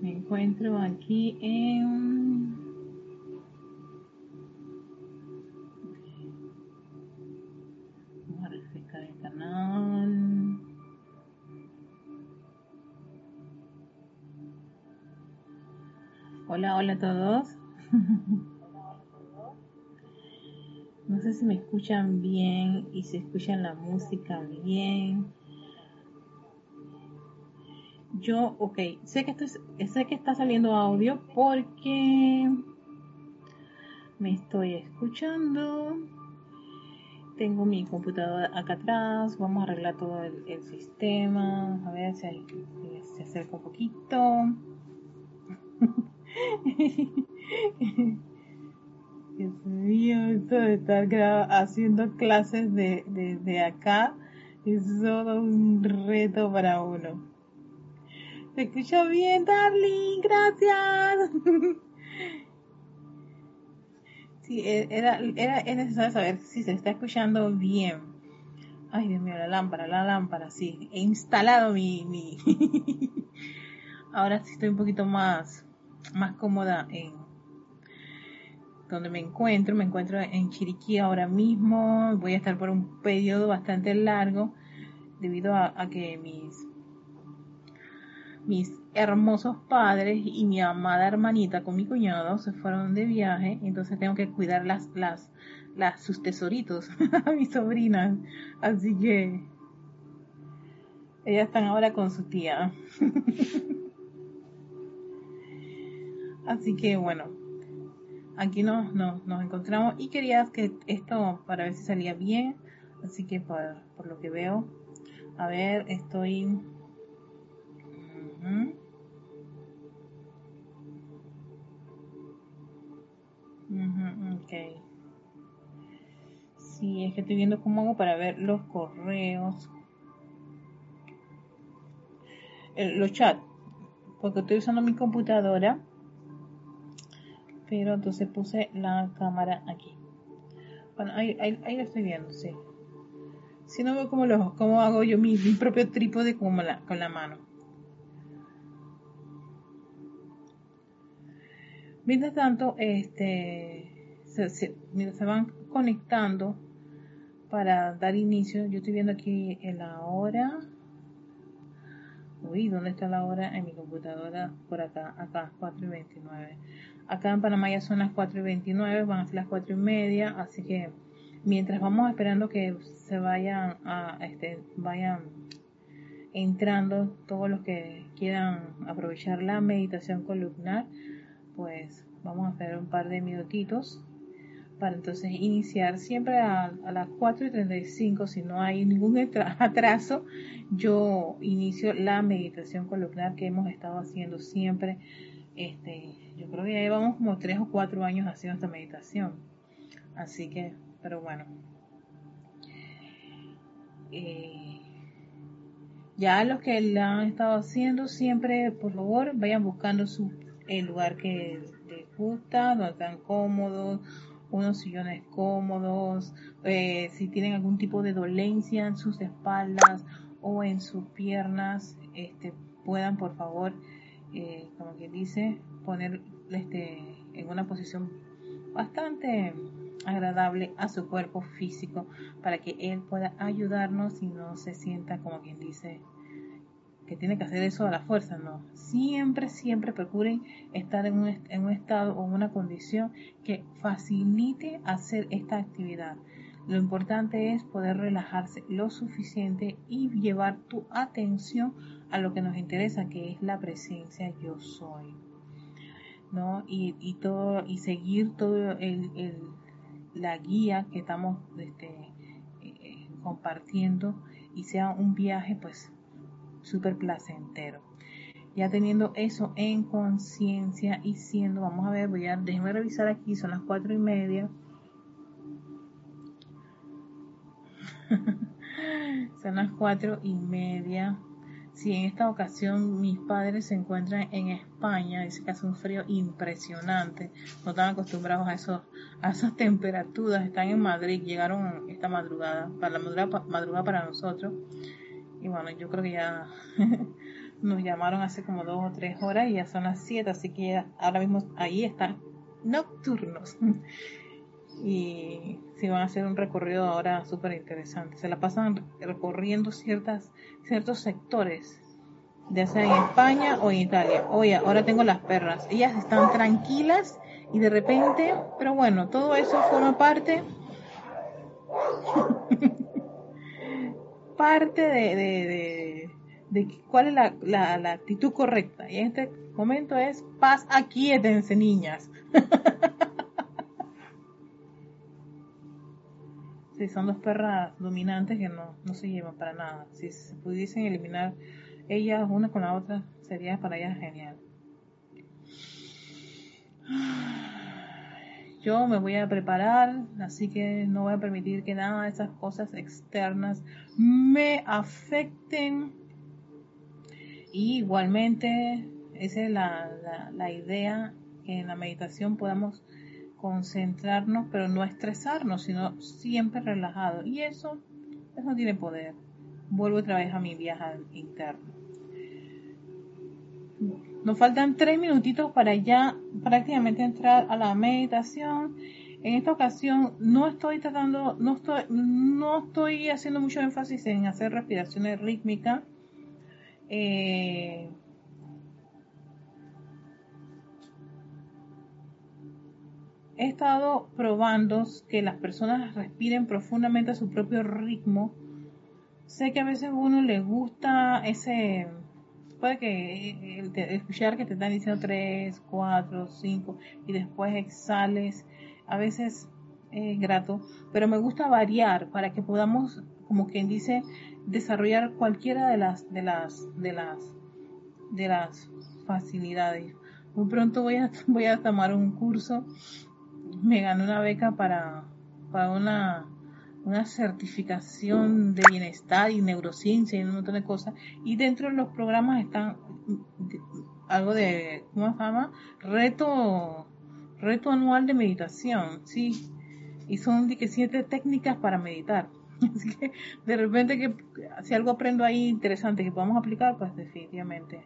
Me encuentro aquí en... Vamos a refrescar el canal. Hola, hola a todos. No sé si me escuchan bien y si escuchan la música bien. Yo, ok, sé que, esto sé que está saliendo audio porque me estoy escuchando. Tengo mi computadora acá atrás. Vamos a arreglar todo el, sistema. A ver si, se acerca un poquito. Dios mío, esto de estar haciendo clases de, de acá es todo un reto para uno. Se escuchó bien, darling, gracias. Sí, e, era, era, es necesario saber si se está escuchando bien. Ay, Dios mío, la lámpara, la lámpara, sí. He instalado mi... mi... Ahora sí estoy un poquito más, más cómoda en donde me encuentro. Me encuentro en Chiriquí ahora mismo. Voy a estar por un periodo bastante largo debido a que mis mis hermosos padres y mi amada hermanita con mi cuñado se fueron de viaje, entonces tengo que cuidar las, las, las sus tesoritos a mis sobrinas, así que ellas están ahora con su tía. así que bueno, aquí nos, nos, nos, encontramos. Y quería que esto para ver si salía bien, así que por, por lo que veo, a ver, estoy ok. Sí, es que estoy viendo cómo hago para ver los correos. los chats. Porque estoy usando mi computadora. Pero entonces puse la cámara aquí. Bueno, ahí, ahí, lo estoy viendo, sí. Si no veo cómo, lo, cómo hago yo mi, propio trípode con la, con la mano. Mientras tanto, este, se, mientras se van conectando para dar inicio, yo estoy viendo aquí la hora. Uy, ¿dónde está la hora? En mi computadora, por acá, acá, 4 y 29. Acá en Panamá ya son las 4 y 29, van a ser las 4 y media, así que mientras vamos esperando que se vayan a, este, vayan entrando todos los que quieran aprovechar la meditación columnar, pues vamos a esperar un par de minutitos para entonces iniciar siempre a, las 4 y 35 si no hay ningún atraso yo inicio la meditación columnar que hemos estado haciendo siempre. Este yo creo que ya llevamos como 3 o 4 años haciendo esta meditación. Así que pero bueno. Eh, ya los que la han estado haciendo siempre por favor vayan buscando su el lugar que les gusta, donde están cómodos, unos sillones cómodos, eh, si tienen algún tipo de dolencia en sus espaldas o en sus piernas, este, puedan por favor, eh, como quien dice, poner este, en una posición bastante agradable a su cuerpo físico para que él pueda ayudarnos y no se sienta como quien dice que tiene que hacer eso a la fuerza, no. Siempre, siempre procuren estar en un, en un estado o una condición que facilite hacer esta actividad. Lo importante es poder relajarse lo suficiente y llevar tu atención a lo que nos interesa, que es la presencia yo soy. ¿no? Y, y todo, y seguir todo el, el, la guía que estamos este, eh, compartiendo y sea un viaje pues súper placentero. Ya teniendo eso en conciencia y siendo, vamos a ver, voy a, déjenme revisar aquí, son las cuatro y media. son las cuatro y media. Si en esta ocasión mis padres se encuentran en España, dice que hace un frío impresionante, no están acostumbrados a, esos, a esas temperaturas, están en Madrid, llegaron esta madrugada, para la madrugada, madrugada para nosotros, y bueno, yo creo que ya nos llamaron hace como dos o tres horas y ya son las siete, así que ahora mismo ahí están nocturnos. y si van a hacer un recorrido ahora súper interesante. Se la pasan recorriendo ciertas, ciertos sectores, ya sea en España o en Italia. Oye, ahora tengo las perras. Ellas están tranquilas y de repente, pero bueno, todo eso forma parte parte de, de, de, cuál es la, la, actitud correcta. Y en este momento es paz, aquíétense niñas. sí, son dos perras dominantes que no, no se llevan para nada. Si se pudiesen eliminar ellas una con la otra, sería para ellas genial. Yo me voy a preparar, así que no voy a permitir que nada de esas cosas externas me afecten. Y igualmente, esa es la, la, idea, que en la meditación podamos concentrarnos, pero no estresarnos, sino siempre relajado. Y eso, eso tiene poder. Vuelvo otra vez a mi viaje interno. Nos faltan tres minutitos para ya prácticamente entrar a la meditación. En esta ocasión no estoy tratando, no estoy, no estoy haciendo mucho énfasis en hacer respiraciones rítmicas. Eh, he estado probando que las personas respiren profundamente a su propio ritmo. Sé que a veces a uno le gusta ese puede que el, escuchar que te están diciendo 3, 4, 5 y después exhales, a veces es grato, pero me gusta variar para que podamos, como quien dice, desarrollar cualquiera de las, de las, de las, de las facilidades. Muy pronto voy a, voy a tomar un curso, me gané una beca para, para una una certificación de bienestar y neurociencia y un montón de cosas. Y dentro de los programas están algo de, ¿cómo se llama? Reto, reto anual de meditación, sí. Y son que siete técnicas para meditar. Así que de repente que si algo aprendo ahí interesante que podamos aplicar, pues definitivamente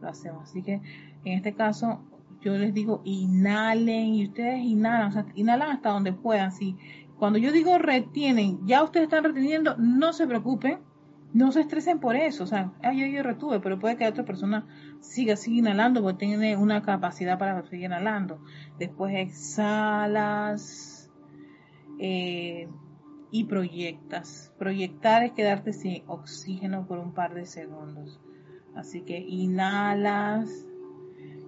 lo hacemos. Así que en este caso yo les digo inhalen y ustedes inhalan, o sea, inhalan hasta donde puedan. Si cuando yo digo retienen, ya ustedes están reteniendo, no se preocupen, no se estresen por eso. O sea, ay, yo retuve, pero puede que otra persona siga, siga inhalando porque tiene una capacidad para seguir inhalando. Después exhalas eh, y proyectas. Proyectar es quedarte sin oxígeno por un par de segundos. Así que inhalas,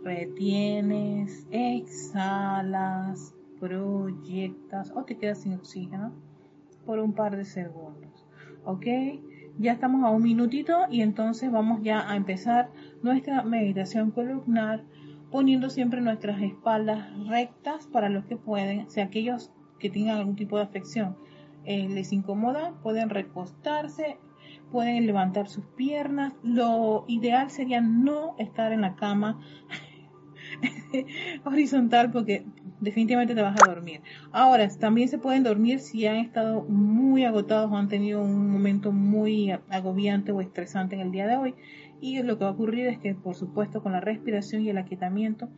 retienes, exhalas, proyectas o te quedas sin oxígeno por un par de segundos. ¿Ok? Ya estamos a un minutito y entonces vamos ya a empezar nuestra meditación columnar poniendo siempre nuestras espaldas rectas para los que pueden, si aquellos que tengan algún tipo de afección eh, les incomoda, pueden recostarse, pueden levantar sus piernas. Lo ideal sería no estar en la cama horizontal porque definitivamente te vas a dormir. Ahora, también se pueden dormir si han estado muy agotados o han tenido un momento muy agobiante o estresante en el día de hoy. Y lo que va a ocurrir es que, por supuesto, con la respiración y el aquietamiento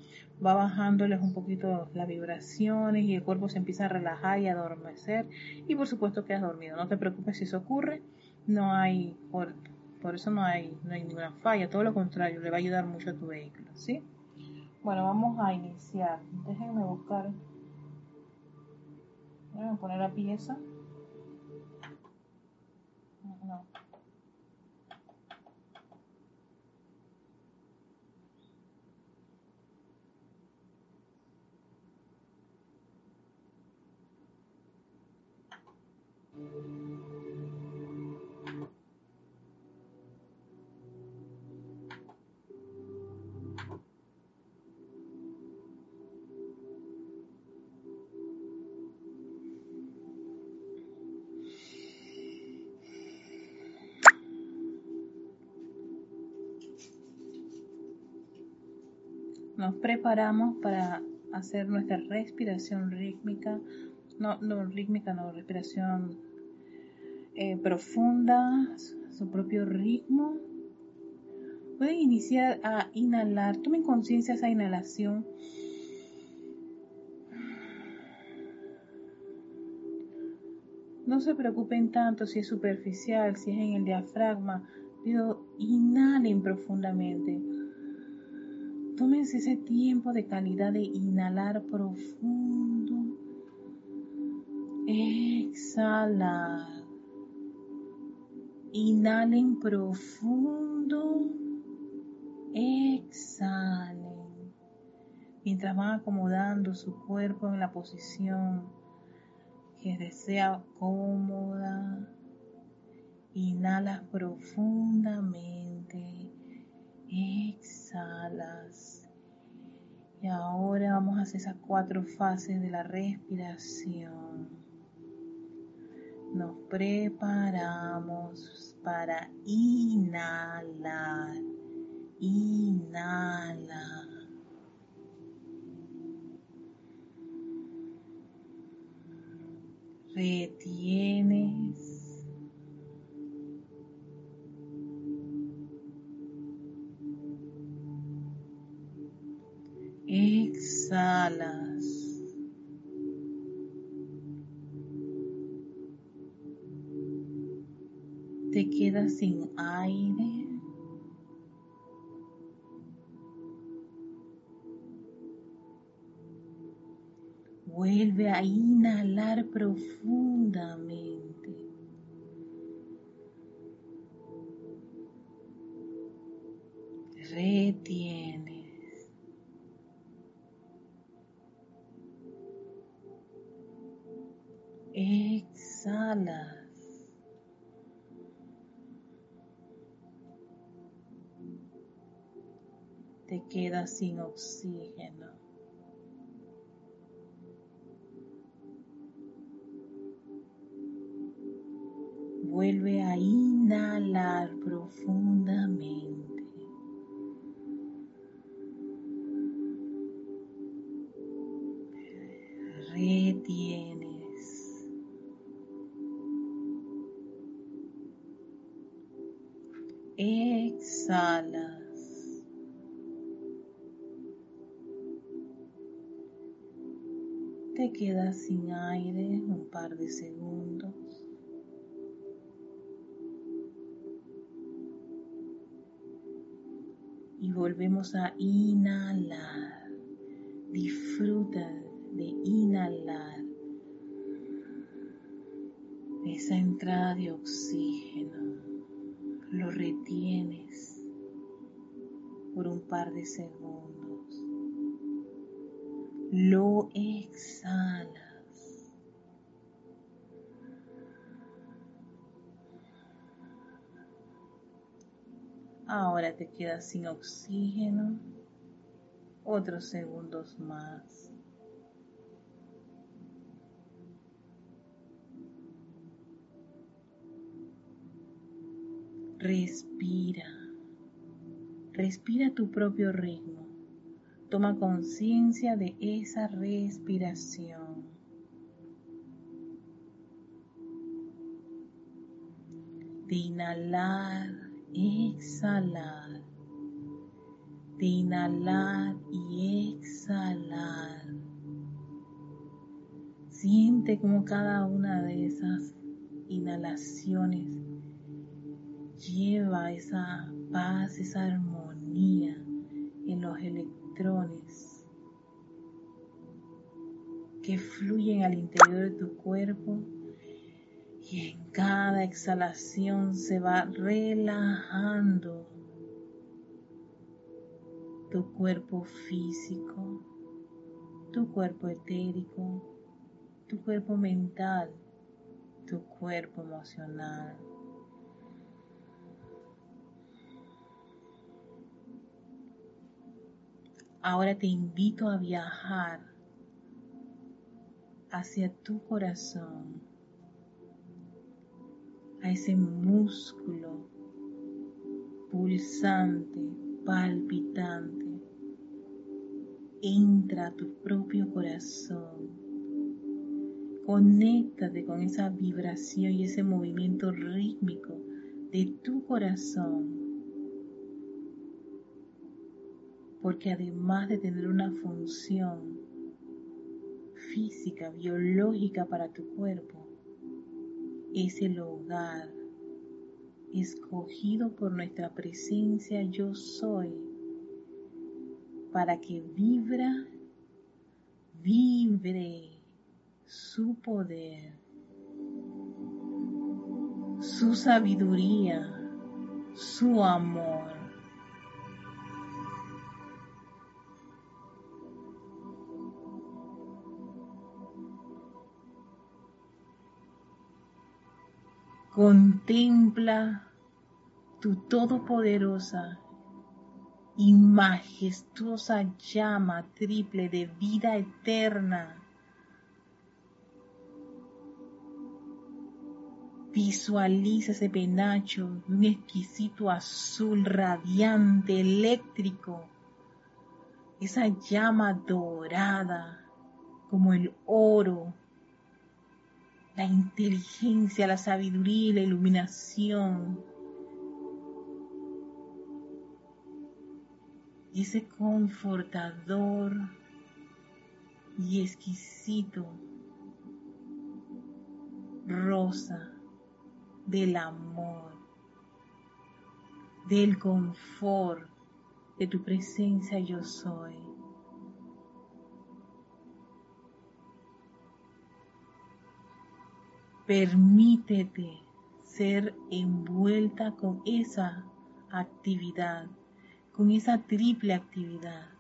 va bajándoles un poquito las vibraciones y el cuerpo se empieza a relajar y a adormecer. Y por supuesto quedas dormido. No te preocupes si eso ocurre. No hay, por, por eso no hay, no hay ninguna falla. Todo lo contrario, le va a ayudar mucho a tu vehículo. ¿sí? Bueno, vamos a iniciar. Déjenme buscar. A poner la pieza. Preparamos para hacer nuestra respiración rítmica, no, rítmica, no, respiración eh, profunda, su propio ritmo. Pueden iniciar a inhalar. Tomen conciencia esa inhalación. No se preocupen tanto si es superficial, si es en el diafragma, pero inhalen profundamente. Tómense ese tiempo de calidad de inhalar profundo. Exhalar. Inhalen profundo. Exhalen. Mientras van acomodando su cuerpo en la posición que desea cómoda. Inhalas profundamente. Exhalas. Y ahora vamos a hacer esas cuatro fases de la respiración. Nos preparamos para inhalar. Inhala. Retienes. Exhalas. Te quedas sin aire. Vuelve a inhalar profundamente. Te quedas sin oxígeno. Vuelve a inhalar profundamente. Sin aire un par de segundos. y volvemos a inhalar. Disfruta de inhalar esa entrada de oxígeno. Lo retienes por un par de segundos. Lo exhalas. Ahora te quedas sin oxígeno. Otros segundos más. Respira. Respira tu propio ritmo. Toma conciencia de esa respiración. De inhalar exhalar, de inhalar y exhalar. Siente como cada una de esas inhalaciones lleva esa paz, esa armonía en los electrones que fluyen al interior de tu cuerpo y en cada exhalación se va relajando tu cuerpo físico, tu cuerpo etérico, tu cuerpo mental, tu cuerpo emocional. Ahora te invito a viajar hacia tu corazón a ese músculo pulsante, palpitante. Entra a tu propio corazón. Conéctate con esa vibración y ese movimiento rítmico de tu corazón. porque además de tener una función física, biológica para tu cuerpo, es el hogar escogido por nuestra presencia yo soy para que vibra, vibre su poder, su sabiduría, su amor. Contempla tu todopoderosa y majestuosa llama triple de vida eterna. Visualiza ese penacho de un exquisito azul radiante, eléctrico. Esa llama dorada como el oro la inteligencia, la sabiduría y la iluminación. Y ese confortador y exquisito rosa del amor, del confort, de tu presencia yo soy. Permítete ser envuelta con esa actividad, con esa triple actividad.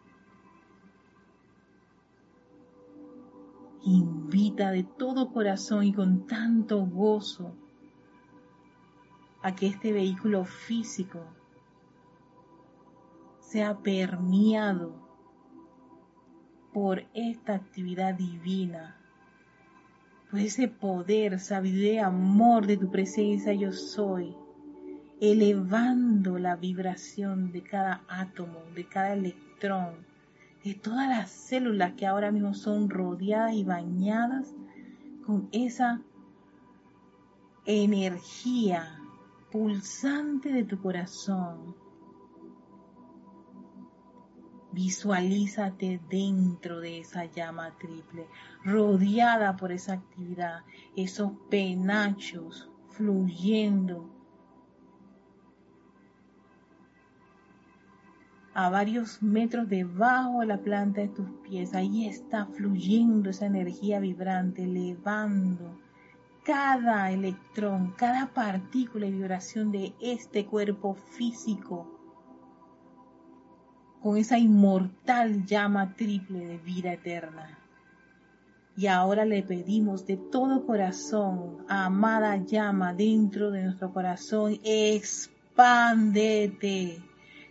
Invita de todo corazón y con tanto gozo a que este vehículo físico sea permeado por esta actividad divina por ese poder, sabiduría, amor de tu presencia yo soy, elevando la vibración de cada átomo, de cada electrón, de todas las células que ahora mismo son rodeadas y bañadas con esa energía pulsante de tu corazón Visualízate dentro de esa llama triple, rodeada por esa actividad, esos penachos fluyendo a varios metros debajo de la planta de tus pies. Ahí está fluyendo esa energía vibrante, elevando cada electrón, cada partícula y vibración de este cuerpo físico con esa inmortal llama triple de vida eterna. Y ahora le pedimos de todo corazón, amada llama dentro de nuestro corazón, expándete,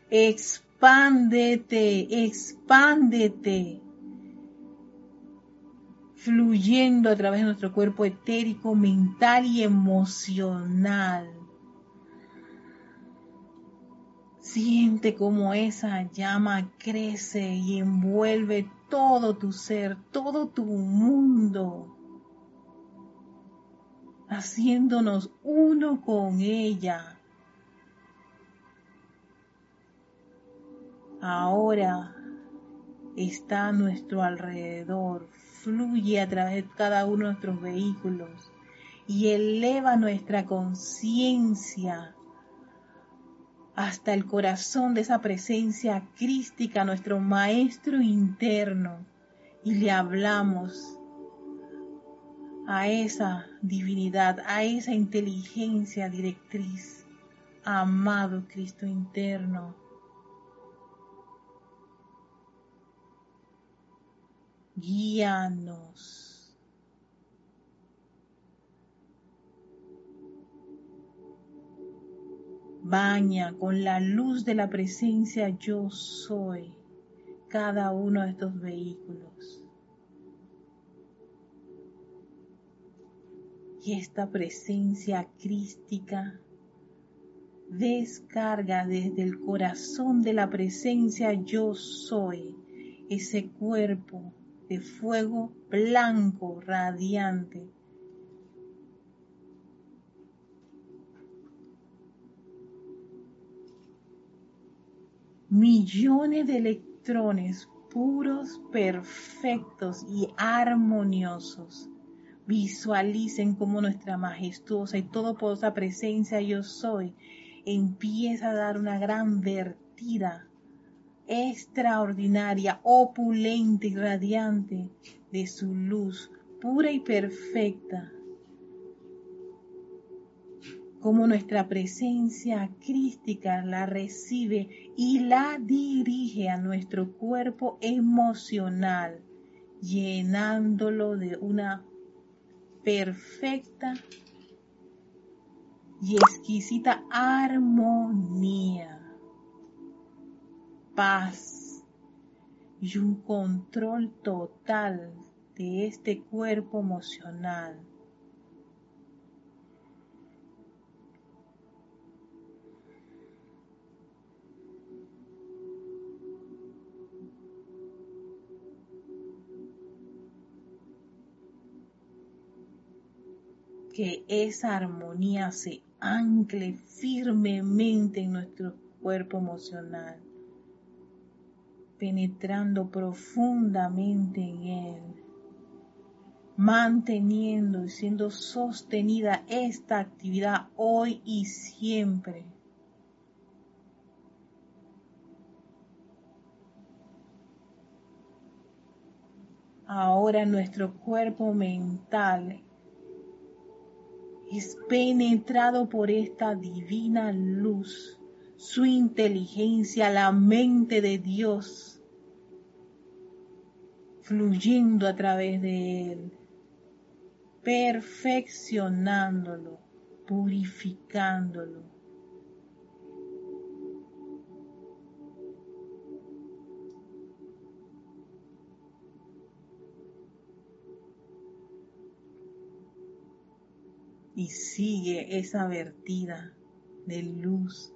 expándete, expándete, fluyendo a través de nuestro cuerpo etérico, mental y emocional Siente cómo esa llama crece y envuelve todo tu ser, todo tu mundo, haciéndonos uno con ella. Ahora está a nuestro alrededor, fluye a través de cada uno de nuestros vehículos y eleva nuestra conciencia hasta el corazón de esa presencia crística, nuestro Maestro interno, y le hablamos a esa divinidad, a esa inteligencia directriz, amado Cristo interno. Guíanos Baña con la luz de la presencia yo soy cada uno de estos vehículos. Y esta presencia crística descarga desde el corazón de la presencia yo soy ese cuerpo de fuego blanco radiante millones de electrones puros, perfectos y armoniosos. Visualicen cómo nuestra majestuosa y todopoderosa presencia yo soy empieza a dar una gran vertida extraordinaria, opulente y radiante de su luz pura y perfecta como nuestra presencia crística la recibe y la dirige a nuestro cuerpo emocional, llenándolo de una perfecta y exquisita armonía, paz y un control total de este cuerpo emocional que esa armonía se ancle firmemente en nuestro cuerpo emocional, penetrando profundamente en él, manteniendo y siendo sostenida esta actividad hoy y siempre. Ahora nuestro cuerpo mental es penetrado por esta divina luz, su inteligencia, la mente de Dios, fluyendo a través de él, perfeccionándolo, purificándolo. Y sigue esa vertida de luz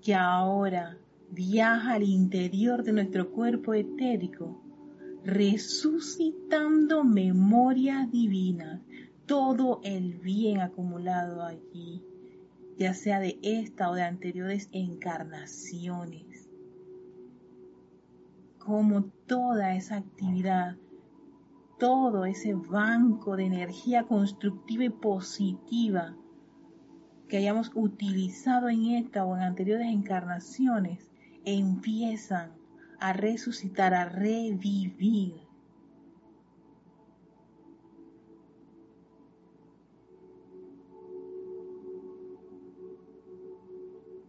que ahora viaja al interior de nuestro cuerpo etérico, resucitando memorias divinas, todo el bien acumulado allí, ya sea de esta o de anteriores encarnaciones. Como toda esa actividad todo ese banco de energía constructiva y positiva que hayamos utilizado en esta o en anteriores encarnaciones empiezan a resucitar, a revivir.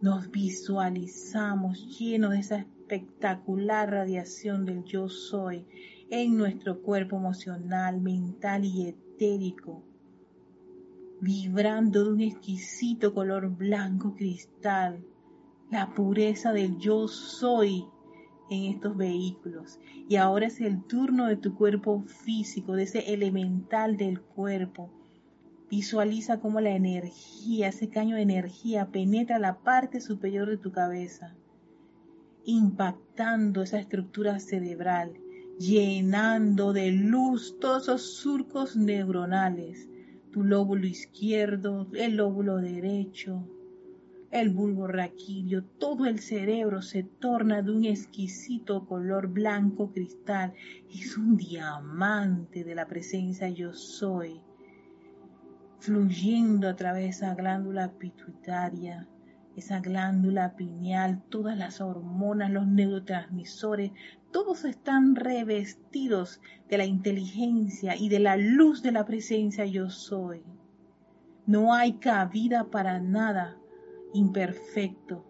Nos visualizamos llenos de esa espectacular radiación del yo soy en nuestro cuerpo emocional, mental y etérico, vibrando de un exquisito color blanco cristal, la pureza del yo soy en estos vehículos. Y ahora es el turno de tu cuerpo físico, de ese elemental del cuerpo. Visualiza cómo la energía, ese caño de energía penetra la parte superior de tu cabeza, impactando esa estructura cerebral llenando de luz todos esos surcos neuronales, tu lóbulo izquierdo, el lóbulo derecho, el bulbo raquídeo, todo el cerebro se torna de un exquisito color blanco cristal, es un diamante de la presencia yo soy, fluyendo a través de esa glándula pituitaria, esa glándula pineal, todas las hormonas, los neurotransmisores, todos están revestidos de la inteligencia y de la luz de la presencia yo soy. No hay cabida para nada imperfecto.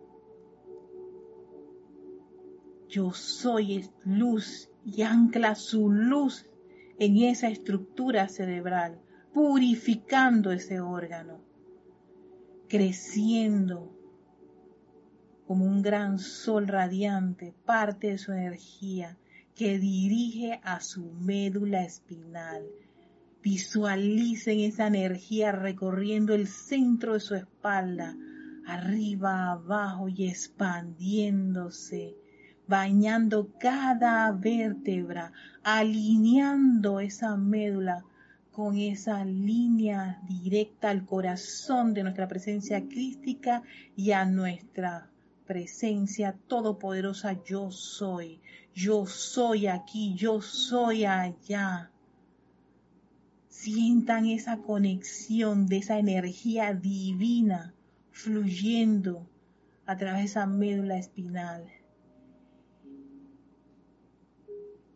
Yo soy luz y ancla su luz en esa estructura cerebral, purificando ese órgano, creciendo, como un gran sol radiante, parte de su energía que dirige a su médula espinal. Visualicen esa energía recorriendo el centro de su espalda, arriba, abajo y expandiéndose, bañando cada vértebra, alineando esa médula con esa línea directa al corazón de nuestra presencia crística y a nuestra presencia todopoderosa yo soy. Yo soy aquí, yo soy allá. Sientan esa conexión de esa energía divina fluyendo a través de esa médula espinal.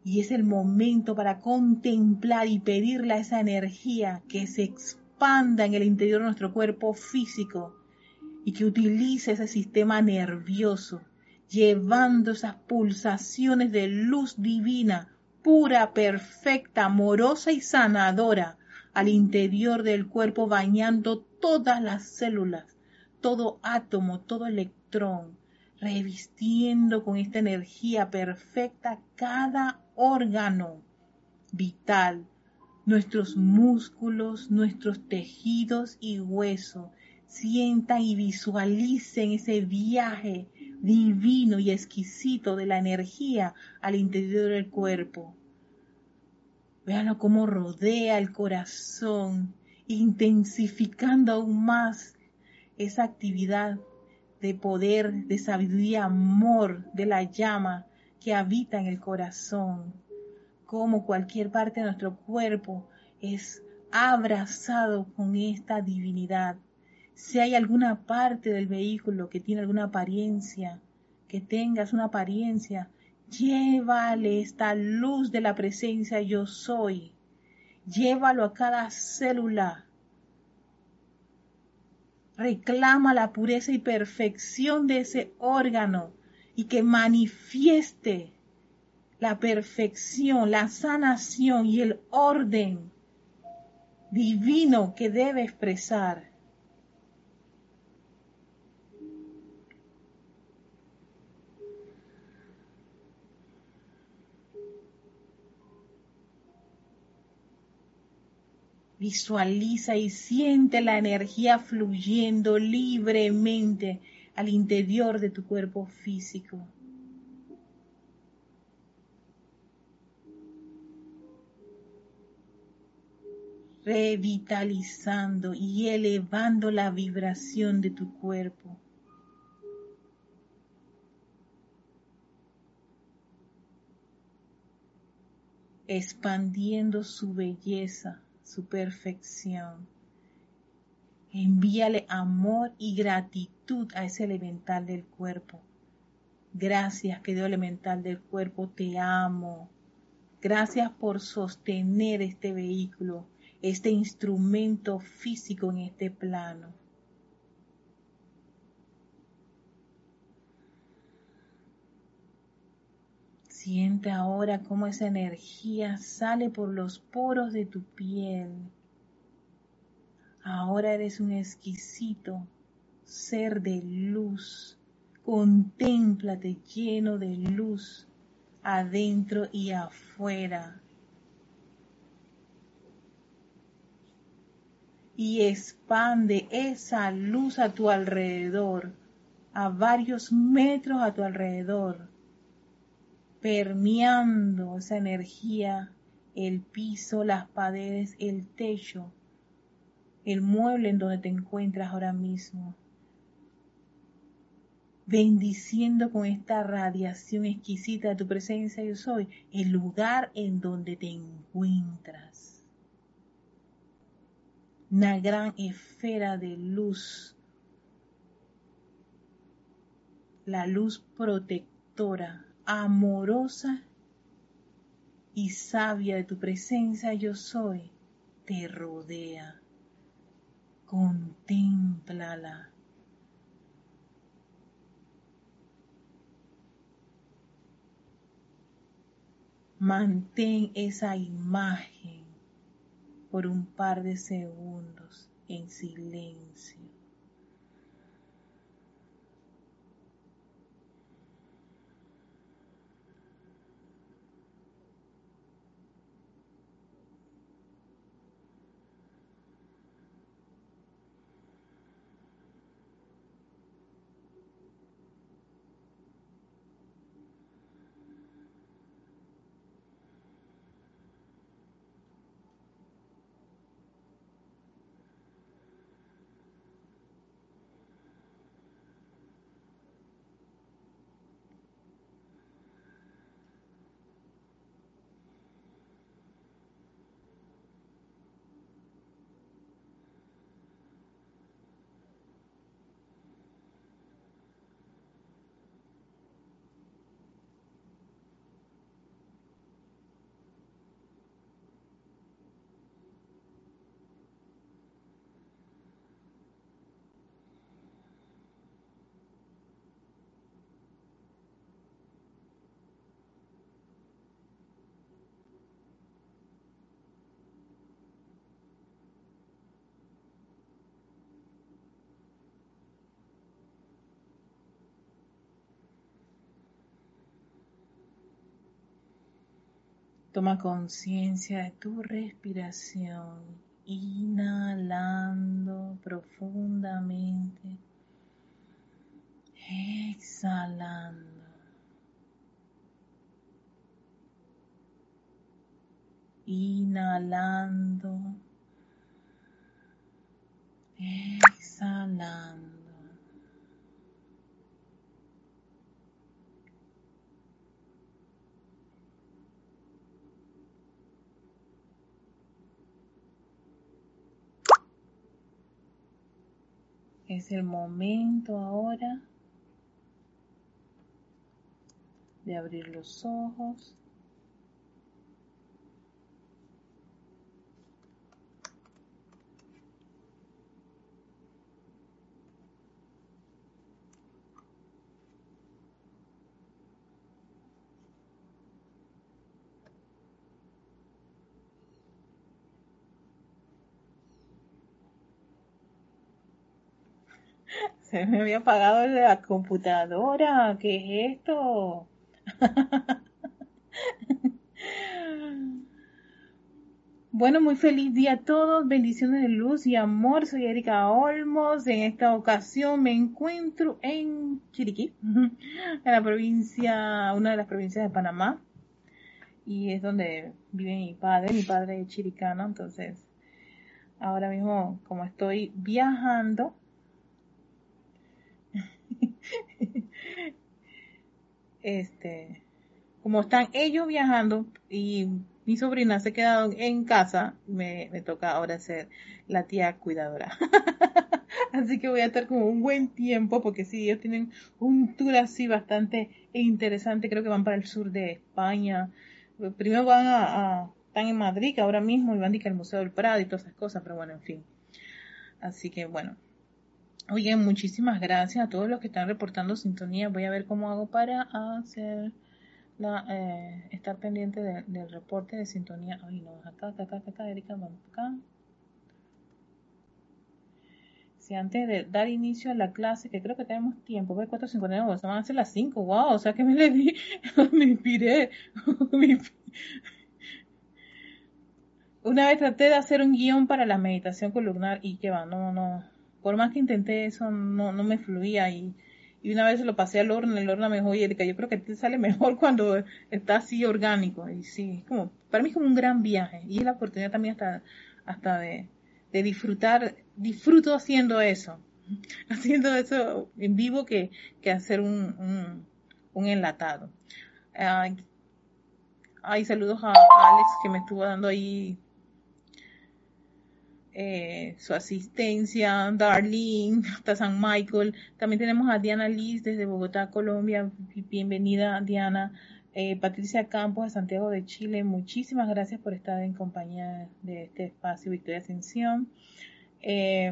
Y es el momento para contemplar y pedirle a esa energía que se expanda en el interior de nuestro cuerpo físico y que utilice ese sistema nervioso, llevando esas pulsaciones de luz divina, pura, perfecta, amorosa y sanadora al interior del cuerpo, bañando todas las células, todo átomo, todo electrón, revistiendo con esta energía perfecta cada órgano vital, nuestros músculos, nuestros tejidos y huesos. Sientan y visualicen ese viaje divino y exquisito de la energía al interior del cuerpo. Véanlo cómo rodea el corazón, intensificando aún más esa actividad de poder, de sabiduría, amor, de la llama que habita en el corazón. Como cualquier parte de nuestro cuerpo es abrazado con esta divinidad. Si hay alguna parte del vehículo que tiene alguna apariencia, que tengas una apariencia, llévale esta luz de la presencia yo soy. Llévalo a cada célula, reclama la pureza y perfección de ese órgano y que manifieste la perfección, la sanación y el orden divino que debe expresar. Visualiza y siente la energía fluyendo libremente al interior de tu cuerpo físico. revitalizando y elevando la vibración de tu cuerpo. expandiendo su belleza su perfección. Envíale amor y gratitud a ese elemental del cuerpo. Gracias, querido elemental del cuerpo, te amo. Gracias por sostener este vehículo, este instrumento físico en este plano. Siente ahora cómo esa energía sale por los poros de tu piel. Ahora eres un exquisito ser de luz. Contémplate lleno de luz adentro y afuera. Y expande esa luz a tu alrededor, a varios metros a tu alrededor permeando esa energía, el piso, las paredes, el techo, el mueble en donde te encuentras ahora mismo. Bendiciendo con esta radiación exquisita de tu presencia yo soy, el lugar en donde te encuentras. Una gran esfera de luz, la luz protectora amorosa y sabia de tu presencia yo soy, te rodea. Contémplala. Mantén esa imagen por un par de segundos en silencio. Toma conciencia de tu respiración, inhalando profundamente, exhalando. Inhalando, exhalando. Es el momento ahora de abrir los ojos. Se me había apagado la computadora. ¿Qué es esto? Bueno, muy feliz día a todos, bendiciones de luz y amor. Soy Erika Olmos. En esta ocasión me encuentro en Chiriquí, en la provincia, una de las provincias de Panamá. Y es donde vive mi padre, mi padre es chiricano. Entonces, ahora mismo, como estoy viajando, este, como están ellos viajando y mi sobrina se ha quedado en casa, me, toca ahora ser la tía cuidadora. así que voy a estar como un buen tiempo porque sí, ellos tienen un tour así bastante interesante, creo que van para el sur de España. Primero van a, están en Madrid, ahora mismo, y van a ir al Museo del Prado y todas esas cosas, pero bueno, en fin. Así que bueno, Oye, muchísimas gracias a todos los que están reportando sintonía. Voy a ver cómo hago para hacer la, eh, estar pendiente del reporte de sintonía. Ay, no, acá, acá, acá, acá, Erika, vamos acá. Si antes de dar inicio a la clase, que creo que tenemos tiempo, voy 4.59, se van a hacer las 5, wow, o sea que me le di, me inspiré. Una vez traté de hacer un guion para la meditación columnar y que va, no, no, por más que intenté eso, no, no me fluía y, y una vez lo pasé al horno, el horno me dijo, oye, yo creo que te sale mejor cuando está así orgánico. Y sí, como, para mí es como un gran viaje y es la oportunidad también hasta, hasta de, de disfrutar, disfruto haciendo eso, haciendo eso en vivo que, que hacer un, un, enlatado. Ay, saludos a Alex que me estuvo dando ahí eh, su asistencia, Darlene, hasta San Michael. También tenemos a Diana Liz desde Bogotá, Colombia. Bienvenida, Diana. Eh, Patricia Campos de Santiago de Chile, muchísimas gracias por estar en compañía de este espacio Victoria Ascensión. Eh,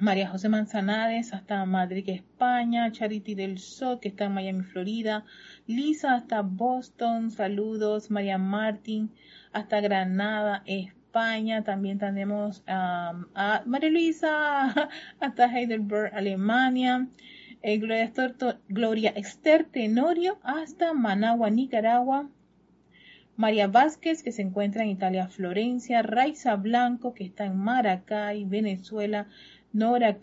María José Manzanares hasta Madrid, España. Charity del Sol, que está en Miami, Florida. Lisa hasta Boston, saludos. María Martín hasta Granada, España. España, también tenemos a María Luisa hasta Heidelberg, Alemania, eh, Gloria, Esther Tenorio hasta Managua, Nicaragua, María Vázquez, que se encuentra en Italia, Florencia, Raiza Blanco, que está en Maracay, Venezuela, Nora,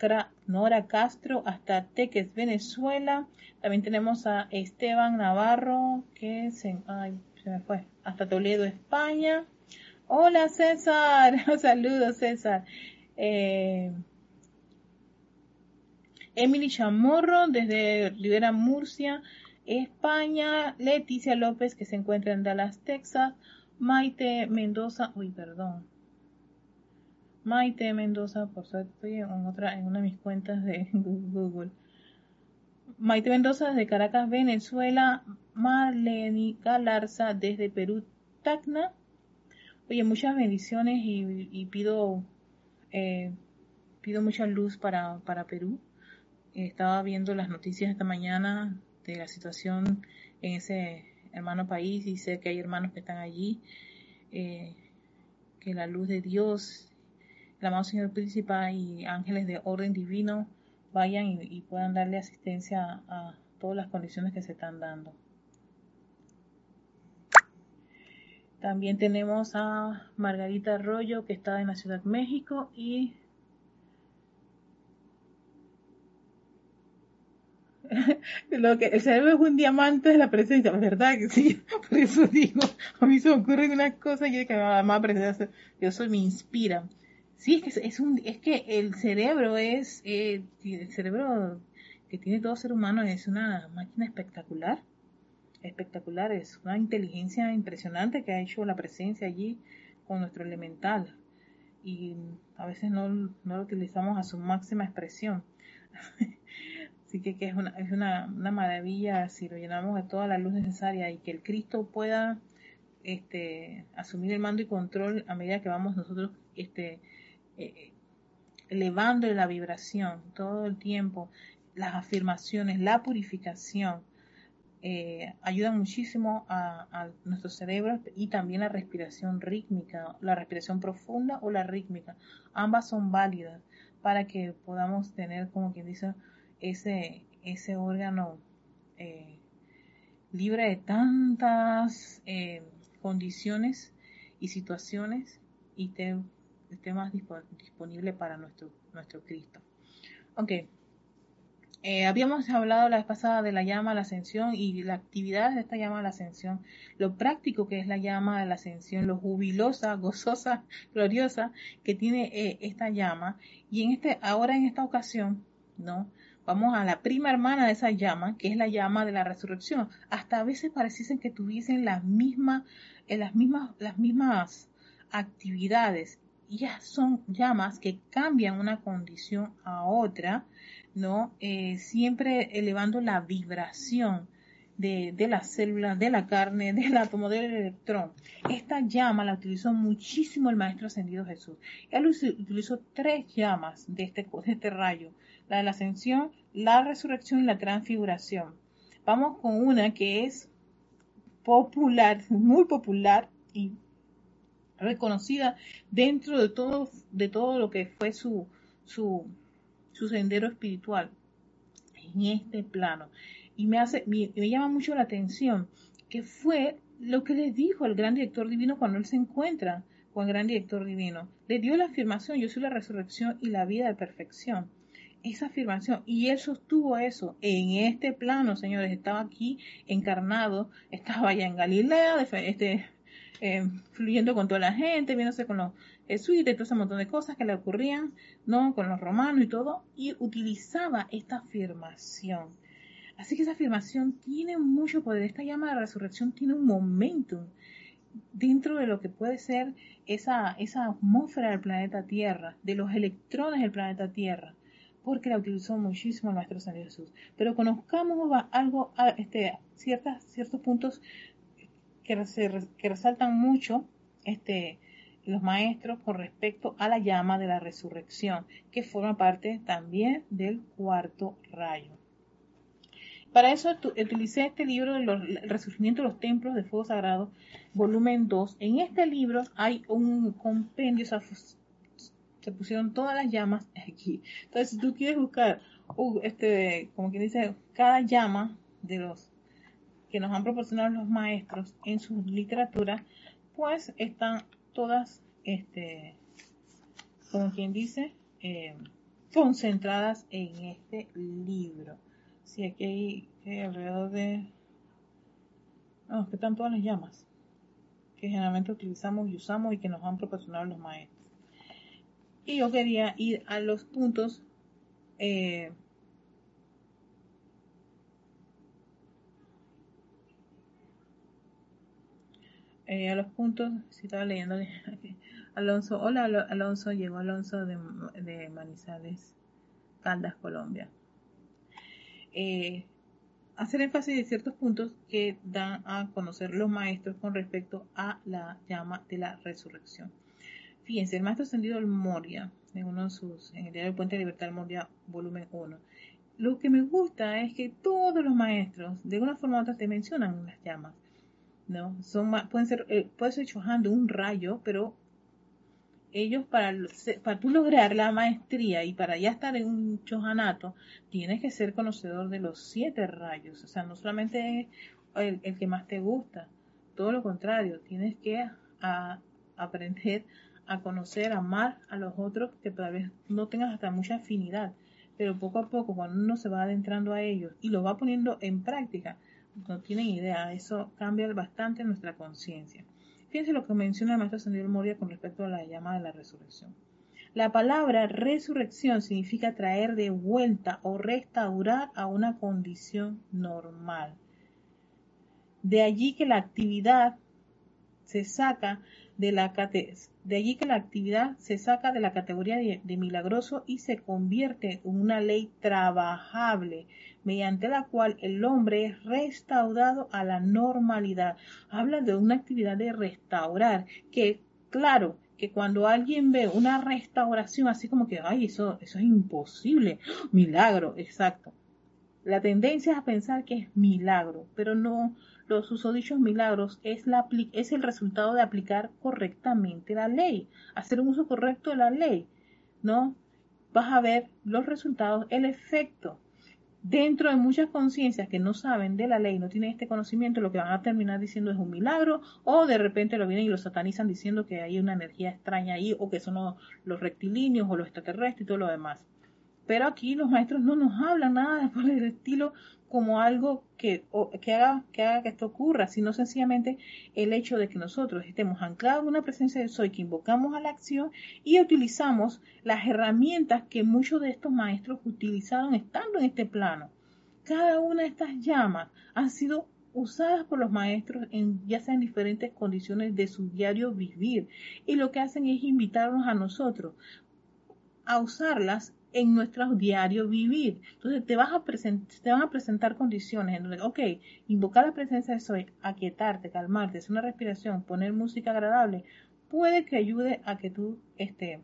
Nora Castro hasta Teques, Venezuela. También tenemos a Esteban Navarro, que se, se me fue, hasta Toledo, España. Hola César, saludos César. Eh, Emily Chamorro desde Rivera Murcia, España. Leticia López que se encuentra en Dallas, Texas. Maite Mendoza, uy, perdón. Maite Mendoza, por suerte estoy en otra, en una de mis cuentas de Google. Maite Mendoza desde Caracas, Venezuela. Marlene Galarza desde Perú, Tacna. Oye, muchas bendiciones y, pido, eh, pido mucha luz para, para Perú. Estaba viendo las noticias esta mañana de la situación en ese hermano país y sé que hay hermanos que están allí. Eh, que la luz de Dios, el amado Señor Príncipe y ángeles de orden divino vayan y, y puedan darle asistencia a todas las condiciones que se están dando. También tenemos a Margarita Arroyo, que está en la Ciudad de México, y lo que el cerebro es un diamante de la presencia, ¿verdad? Que sí, por eso digo, a mí se me ocurren unas cosas y que más presencia, eso me inspira. Sí, es que es un, es que el cerebro es, eh, el cerebro que tiene todo ser humano es una máquina espectacular, espectacular, es una inteligencia impresionante que ha hecho la presencia allí con nuestro elemental y a veces no, no lo utilizamos a su máxima expresión. Así que, que es, una, es una, una, maravilla si lo llenamos de toda la luz necesaria y que el Cristo pueda este, asumir el mando y control a medida que vamos nosotros este, eh, elevando la vibración todo el tiempo, las afirmaciones, la purificación, eh, ayudan muchísimo a, nuestro cerebro y también la respiración rítmica, la respiración profunda o la rítmica. Ambas son válidas para que podamos tener, como quien dice, ese, ese órgano eh, libre de tantas eh, condiciones y situaciones y esté, esté más disponible para nuestro, nuestro Cristo. Ok. Eh, habíamos hablado la vez pasada de la llama a la ascensión y la actividad de esta llama a la ascensión, lo práctico que es la llama a la ascensión, lo jubilosa, gozosa, gloriosa que tiene esta llama. Y en este, ahora en esta ocasión, ¿no? Vamos a la prima hermana de esa llama, que es la llama de la resurrección. Hasta a veces pareciesen que tuviesen las mismas, eh, las mismas, las mismas actividades. Ya son llamas que cambian una condición a otra, ¿no? Eh, siempre elevando la vibración de, de las células, de la carne, del átomo, del electrón. Esta llama la utilizó muchísimo el Maestro Ascendido Jesús. Él utilizó tres llamas de este, de este rayo la de la ascensión, la resurrección y la transfiguración. Vamos con una que es popular, muy popular y reconocida dentro de todo, de todo lo que fue su, su, su sendero espiritual en este plano. Y me, hace, me, me llama mucho la atención que fue lo que le dijo el gran director divino cuando él se encuentra con el gran director divino. Le dio la afirmación, yo soy la resurrección y la vida de perfección esa afirmación. Y él sostuvo eso en este plano, señores. Estaba aquí encarnado, estaba allá en Galilea, este, eh, fluyendo con toda la gente, viéndose con los jesuitas, todo ese montón de cosas que le ocurrían, ¿no? Con los romanos y todo. Y utilizaba esta afirmación. Así que esa afirmación tiene mucho poder. Esta llama de resurrección tiene un momentum dentro de lo que puede ser esa, esa atmósfera del planeta Tierra, de los electrones del planeta Tierra porque la utilizó muchísimo Maestro San Jesús. Pero conozcamos algo, este, ciertas, ciertos puntos que, que resaltan mucho este, los maestros con respecto a la llama de la resurrección, que forma parte también del cuarto rayo. Para eso utilicé este libro del resurgimiento de los templos de fuego sagrado, volumen 2. En este libro hay un compendio, se pusieron todas las llamas aquí. Entonces, si tú quieres buscar, uh, este, como quien dice, cada llama de los que nos han proporcionado los maestros en su literatura, pues están todas, este, como quien dice, eh, concentradas en este libro. Si aquí hay, alrededor de, no, que están todas las llamas que generalmente utilizamos y usamos y que nos han proporcionado los maestros y yo quería ir a los puntos eh, eh, a los puntos, si estaba leyendo Alonso, hola Alonso, llegó Alonso de, Manizales, Caldas, Colombia. Eh, hacer énfasis de ciertos puntos que dan a conocer los maestros con respecto a la llama de la resurrección. Fíjense, el maestro ascendido el Moria, en uno de sus, en el diario Puente de Libertad Moria, volumen 1. Lo que me gusta es que todos los maestros, de una forma u otra, te mencionan las llamas. ¿No? Son, pueden ser, eh, puede ser chojando un rayo, pero ellos para, para tú lograr la maestría y para ya estar en un chojanato, tienes que ser conocedor de los siete rayos. O sea, no solamente el, el que más te gusta, todo lo contrario, tienes que aprender a conocer, amar a los otros que tal vez no tengas hasta mucha afinidad, pero poco a poco cuando uno se va adentrando a ellos y lo va poniendo en práctica, no tienen idea, eso cambia bastante nuestra conciencia. Fíjense lo que menciona el maestro Ascendido Moria con respecto a la llamada de la resurrección. La palabra resurrección significa traer de vuelta o restaurar a una condición normal. De allí que la actividad se saca de la de allí que la actividad se saca de la categoría de, milagroso y se convierte en una ley trabajable mediante la cual el hombre es restaurado a la normalidad. Habla de una actividad de restaurar que, claro, que cuando alguien ve una restauración así como que, ay, eso, eso es imposible, milagro, exacto. La tendencia es a pensar que es milagro, pero no, los usodichos milagros es, la, es el resultado de aplicar correctamente la ley, hacer un uso correcto de la ley, ¿no? Vas a ver los resultados, el efecto dentro de muchas conciencias que no saben de la ley, no tienen este conocimiento, lo que van a terminar diciendo es un milagro, o de repente lo vienen y lo satanizan diciendo que hay una energía extraña ahí, o que son los rectilíneos o los extraterrestres y todo lo demás. Pero aquí los maestros no nos hablan nada por el estilo como algo que, que, haga, que esto ocurra, sino sencillamente el hecho de que nosotros estemos anclados en una presencia de soy, que invocamos a la acción y utilizamos las herramientas que muchos de estos maestros utilizaron estando en este plano. Cada una de estas llamas han sido usadas por los maestros en ya sea en diferentes condiciones de su diario vivir y lo que hacen es invitarnos a nosotros a usarlas en nuestro diario vivir. Entonces te, vas a te van a presentar condiciones en donde, ok, invocar la presencia de soy, aquietarte, calmarte, hacer una respiración, poner música agradable, puede que ayude a que tú este,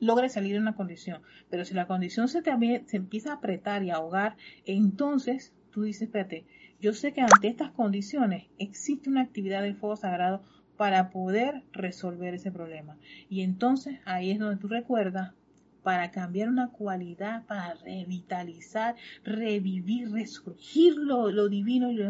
logres salir de una condición. Pero si la condición se, te, se empieza a apretar y a ahogar, entonces tú dices, espérate, yo sé que ante estas condiciones existe una actividad del fuego sagrado para poder resolver ese problema. Y entonces ahí es donde tú recuerdas para cambiar una cualidad, para revitalizar, revivir, resurgir lo, divino y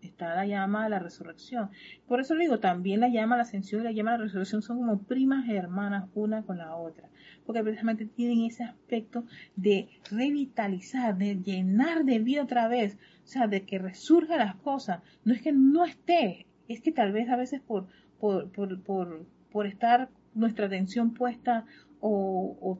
está la llama de la resurrección. Por eso le digo, también la llama de la ascensión y la llama de la resurrección son como primas hermanas una con la otra, porque precisamente tienen ese aspecto de revitalizar, de llenar de vida otra vez, o sea, de que resurja las cosas. No es que no esté, es que tal vez a veces por, por, por, por, estar nuestra atención puesta o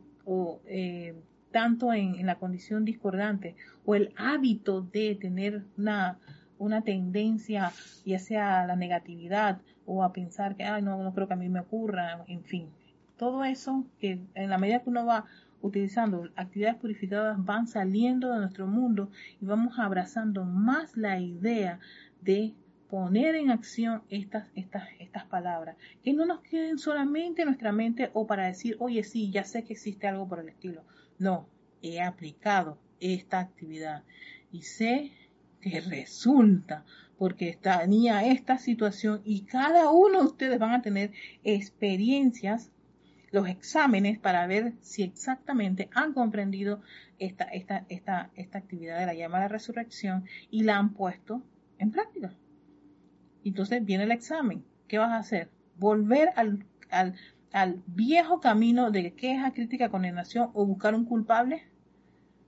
eh, tanto en, la condición discordante o el hábito de tener una, una tendencia ya sea a la negatividad o a pensar que Ay, no, no creo que a mí me ocurra, en fin. Todo eso que en la medida que uno va utilizando actividades purificadas van saliendo de nuestro mundo y vamos abrazando más la idea de poner en acción estas, estas, estas palabras, que no nos queden solamente en nuestra mente o para decir, oye, sí, ya sé que existe algo por el estilo. No, he aplicado esta actividad y sé que resulta porque tenía esta situación y cada uno de ustedes van a tener experiencias, los exámenes para ver si exactamente han comprendido esta, esta, esta, esta actividad de la llamada resurrección y la han puesto en práctica. Entonces viene el examen. ¿Qué vas a hacer? Volver al, al, viejo camino de queja, crítica, condenación o buscar un culpable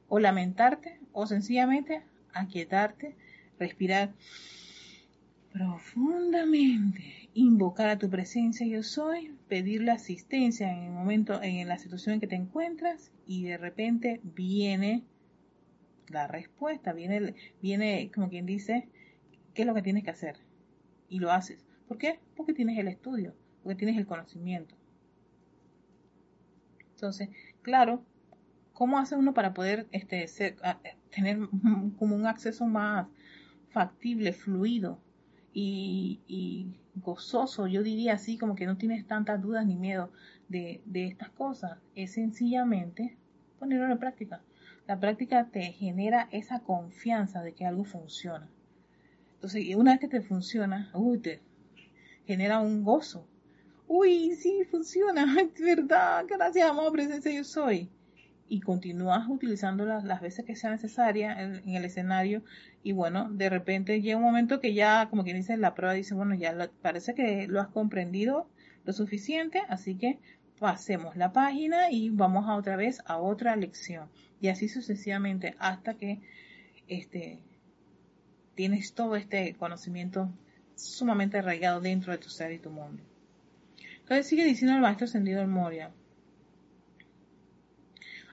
o lamentarte o sencillamente aquietarte, respirar profundamente, invocar a tu presencia yo soy, pedirle asistencia en el momento, en la situación en que te encuentras y de repente viene la respuesta, viene, viene como quien dice, ¿qué es lo que tienes que hacer? Y lo haces. ¿Por qué? Porque tienes el estudio, porque tienes el conocimiento. Entonces, claro, ¿cómo hace uno para poder este, tener como un acceso más factible, fluido y, gozoso? Yo diría así, como que no tienes tantas dudas ni miedo de, de estas cosas. Es sencillamente ponerlo en práctica. La práctica te genera esa confianza de que algo funciona. Entonces, una vez que te funciona, uy, te genera un gozo. Uy, sí, funciona, es verdad, gracias, amor, presencia yo soy. y continúas utilizándolas las veces que sea necesaria en, el escenario y bueno, de repente llega un momento que ya, como quien dice, la prueba dice, bueno, ya parece que lo has comprendido lo suficiente, así que pasemos la página y vamos a otra vez a otra lección y así sucesivamente hasta que este tienes todo este conocimiento sumamente arraigado dentro de tu ser y tu mundo. Entonces sigue diciendo el maestro ascendido el Moria,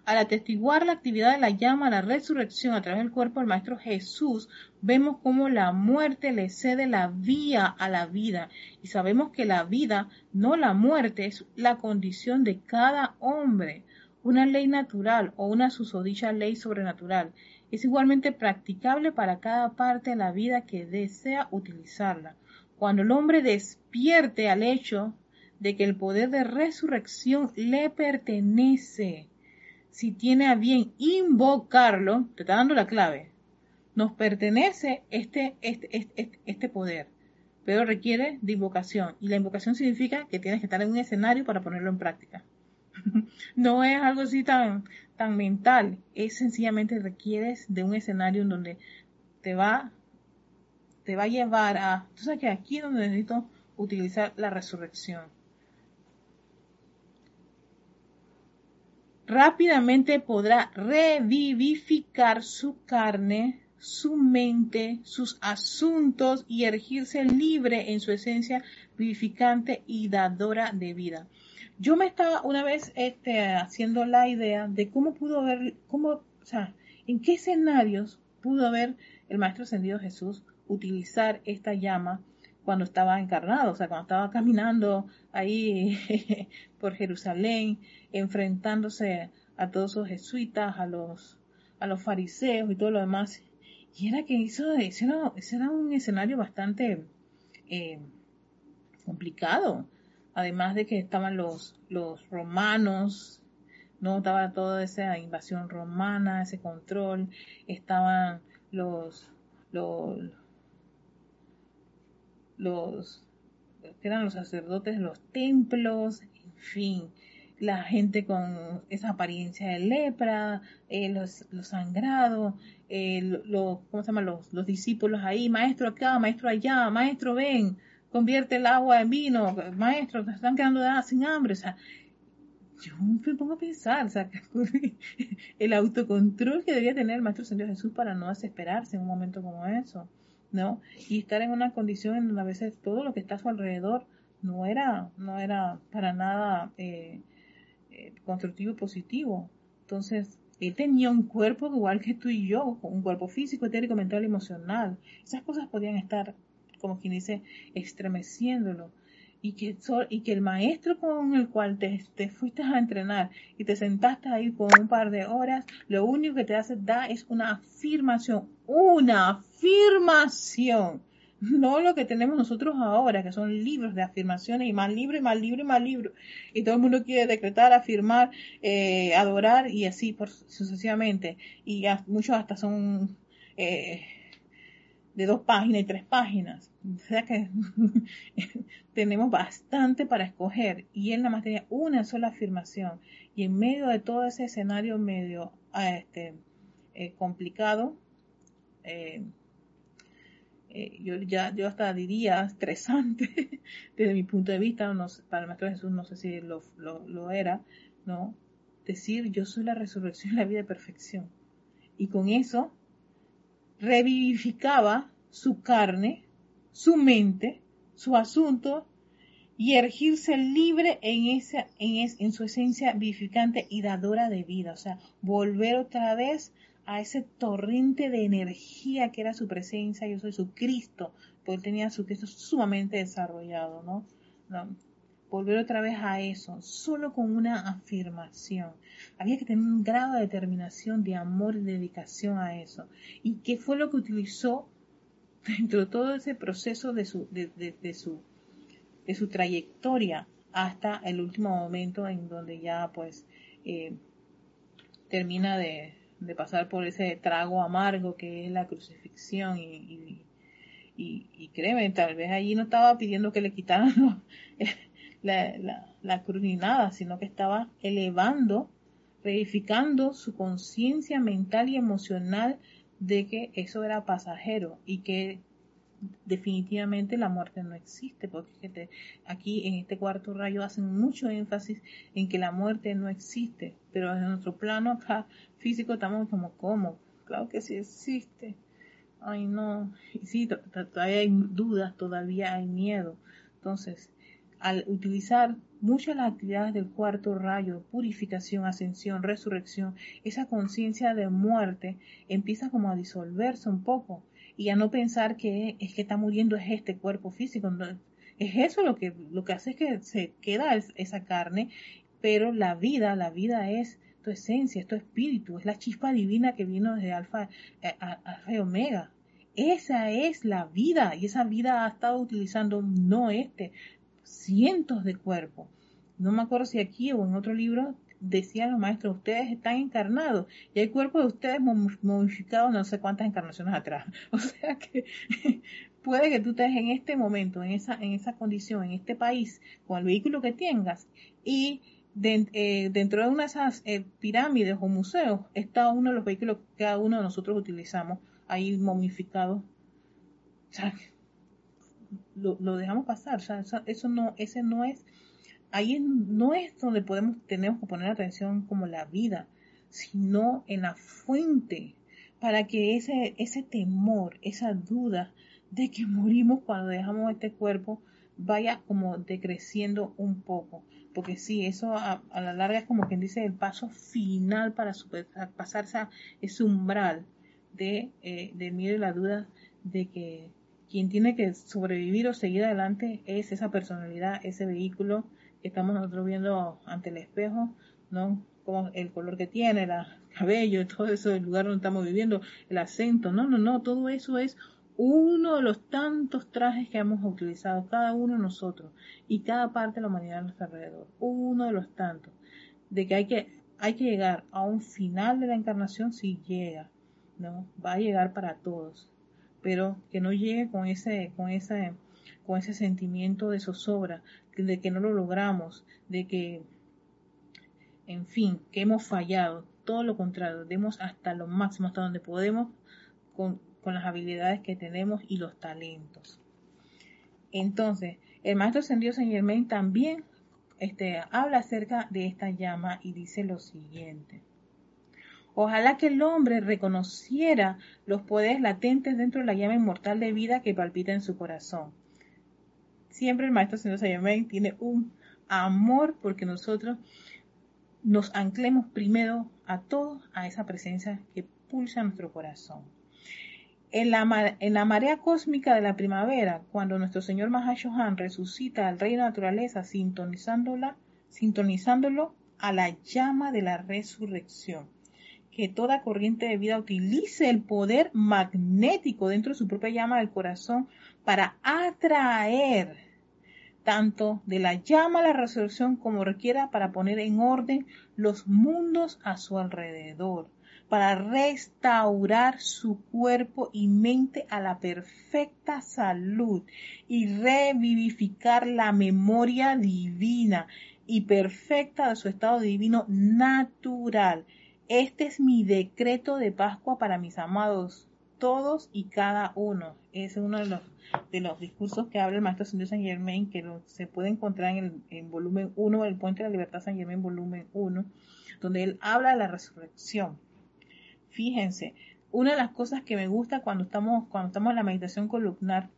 al atestiguar la actividad de la llama, la resurrección a través del cuerpo del Maestro Jesús, vemos cómo la muerte le cede la vía a la vida. Y sabemos que la vida, no la muerte, es la condición de cada hombre. Una ley natural o una susodicha ley sobrenatural. Es igualmente practicable para cada parte de la vida que desea utilizarla. Cuando el hombre despierte al hecho de que el poder de resurrección le pertenece, si tiene a bien invocarlo, te está dando la clave, nos pertenece este, este, este, este, poder, pero requiere de invocación. Y la invocación significa que tienes que estar en un escenario para ponerlo en práctica. no es algo así tan, mental, es sencillamente requieres de un escenario en donde te va, te va a llevar a, tú sabes que aquí es donde necesito utilizar la resurrección rápidamente podrá revivificar su carne, su mente, sus asuntos y erigirse libre en su esencia vivificante y dadora de vida. Yo me estaba una vez este, haciendo la idea de cómo pudo haber, cómo, o sea, en qué escenarios pudo haber el Maestro Ascendido Jesús utilizar esta llama cuando estaba encarnado, o sea, cuando estaba caminando ahí por Jerusalén, enfrentándose a todos los jesuitas, a los, a los fariseos y todo lo demás. Y era que hizo, ese era, un escenario bastante eh, complicado. Además de que estaban los, los romanos, no estaba toda esa invasión romana, ese control, estaban los, los, los que eran los sacerdotes de los templos, en fin, la gente con esa apariencia de lepra, eh, los, los, sangrados, eh, los, ¿cómo se llama? Los, los discípulos ahí, maestro acá, maestro allá, maestro ven, convierte el agua en vino, maestro, te están quedando sin hambre, o sea, yo me pongo a pensar, o sea, el autocontrol que debía tener el Maestro Señor Jesús para no desesperarse en un momento como eso. ¿no? Y estar en una condición en donde a veces todo lo que está a su alrededor no era, no era para nada eh, eh, constructivo y positivo. Entonces, él tenía un cuerpo igual que tú y yo, un cuerpo físico, etérico, mental emocional. Esas cosas podían estar, como quien dice, estremeciéndolo y que, y que el maestro con el cual te, te, fuiste a entrenar y te sentaste ahí por un par de horas, lo único que te hace da es una afirmación, una afirmación. No lo que tenemos nosotros ahora, que son libros de afirmaciones y más libros y más libros y más libros. Y todo el mundo quiere decretar, afirmar, eh, adorar y así sucesivamente. Y muchos hasta son eh, de dos páginas y tres páginas. O sea que tenemos bastante para escoger y él nada más tenía una sola afirmación y en medio de todo ese escenario medio ah, este, eh, complicado, eh, eh, yo ya yo hasta diría estresante desde mi punto de vista, para el Maestro Jesús no sé si lo, lo, lo era, ¿no? Decir yo soy la resurrección y la vida de perfección. Y con eso revivificaba su carne, su mente, su asunto y ergirse libre en, esa, en, su esencia vivificante y dadora de vida. O sea, volver otra vez a ese torrente de energía que era su presencia, yo soy su Cristo, porque tenía su Cristo sumamente desarrollado. ¿no? Volver otra vez a eso, solo con una afirmación. Había que tener un grado de determinación, de amor y dedicación a eso. ¿Y qué fue lo que utilizó dentro de todo ese proceso de su, de, su, de su trayectoria hasta el último momento en donde ya pues eh, termina de, de, pasar por ese trago amargo que es la crucifixión y, y, y, créeme, tal vez allí no estaba pidiendo que le quitaran la, la, cruz ni nada, sino que estaba elevando reificando su conciencia mental y emocional de que eso era pasajero y que definitivamente la muerte no existe, porque aquí en este cuarto rayo hacen mucho énfasis en que la muerte no existe, pero en nuestro plano acá físico estamos como, ¿cómo? Claro que sí existe. Ay, no. Y sí, todavía hay dudas, todavía hay miedo. Entonces, al utilizar muchas las actividades del cuarto rayo, purificación, ascensión, resurrección, esa conciencia de muerte empieza como a disolverse un poco y a no pensar que es que está muriendo es este cuerpo físico. es eso lo que, lo que hace es que se queda esa carne, pero la vida, la vida es tu esencia, es tu espíritu, es la chispa divina que vino desde alfa, eh, a, alfa y omega. Esa es la vida y esa vida ha estado utilizando no este, cientos de cuerpos. No me acuerdo si aquí o en otro libro decían los maestros, ustedes están encarnados y hay cuerpos de ustedes modificados no sé cuántas encarnaciones atrás. O sea que puede que tú estés en este momento, en esa, en esa condición, en este país, con el vehículo que tengas y eh, dentro de una de esas eh, pirámides o museos está uno de los vehículos que cada uno de nosotros utilizamos ahí momificado. O sea, lo, dejamos pasar. O sea, eso, no, ese no es, ahí no es donde podemos, tenemos que poner atención como la vida, sino en la fuente, para que ese, ese temor, esa duda de que morimos cuando dejamos este cuerpo, vaya como decreciendo un poco. Porque sí, eso a, la larga es como quien dice el paso final para pasar ese umbral eh, de miedo y la duda de que quien tiene que sobrevivir o seguir adelante es esa personalidad, ese vehículo que estamos nosotros viendo ante el espejo, ¿no? Como el color que tiene, el cabello, todo eso, el lugar donde estamos viviendo, el acento, no, no, no, todo eso es uno de los tantos trajes que hemos utilizado cada uno de nosotros y cada parte de la humanidad a nuestro alrededor, uno de los tantos, de que hay que, hay que llegar a un final de la encarnación si llega, ¿no? Va a llegar para todos, pero que no llegue con ese, con ese, con ese sentimiento de zozobra, de que no lo logramos, de que, en fin, que hemos fallado, todo lo contrario, demos hasta lo máximo, hasta donde podemos, con, con las habilidades que tenemos y los talentos. Entonces, el maestro ascendido Saint Germain también este, habla acerca de esta llama y dice lo siguiente. Ojalá que el hombre reconociera los poderes latentes dentro de la llama inmortal de vida que palpita en su corazón. Siempre el maestro Saint Germain tiene un amor porque nosotros nos anclemos primero a todos a esa presencia que pulsa nuestro corazón. En la, marea cósmica de la primavera, cuando nuestro Señor Mahashohan resucita al reino de naturaleza, sintonizándola, sintonizándolo a la llama de la resurrección. Que toda corriente de vida utilice el poder magnético dentro de su propia llama del corazón para atraer tanto de la llama a la resurrección como requiera para poner en orden los mundos a su alrededor para restaurar su cuerpo y mente a la perfecta salud y revivificar la memoria divina y perfecta de su estado divino natural. Este es mi decreto de Pascua para mis amados, todos y cada uno. Es uno de los, discursos que habla el Maestro Señor San Germain, que se puede encontrar en, el, volumen 1 del Puente de la Libertad San Germain, volumen 1, donde él habla de la resurrección Fíjense, una de las cosas que me gusta cuando estamos, cuando estamos en la meditación columnar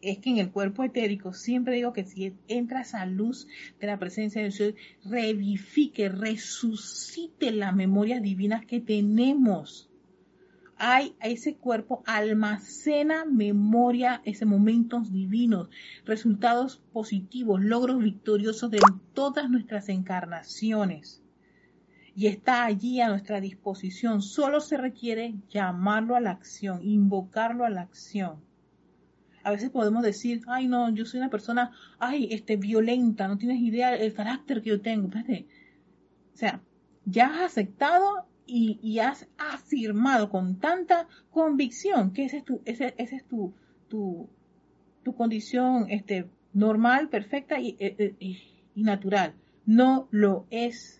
es que en el cuerpo etérico siempre digo que si entra esa luz de la presencia del Señor, revifique, resucite las memorias divinas que tenemos. Hay ese cuerpo almacena memoria, ese momentos divinos, resultados positivos, logros victoriosos de todas nuestras encarnaciones y está allí a nuestra disposición. Solo se requiere llamarlo a la acción, invocarlo a la acción. A veces podemos decir, ay no, yo soy una persona, ay, este, violenta, no tienes idea del carácter que yo tengo. O sea, ya has aceptado y, has afirmado con tanta convicción que ese es tu, ese, es tu, tu, tu, condición este, normal, perfecta y, e, e, y natural. No lo es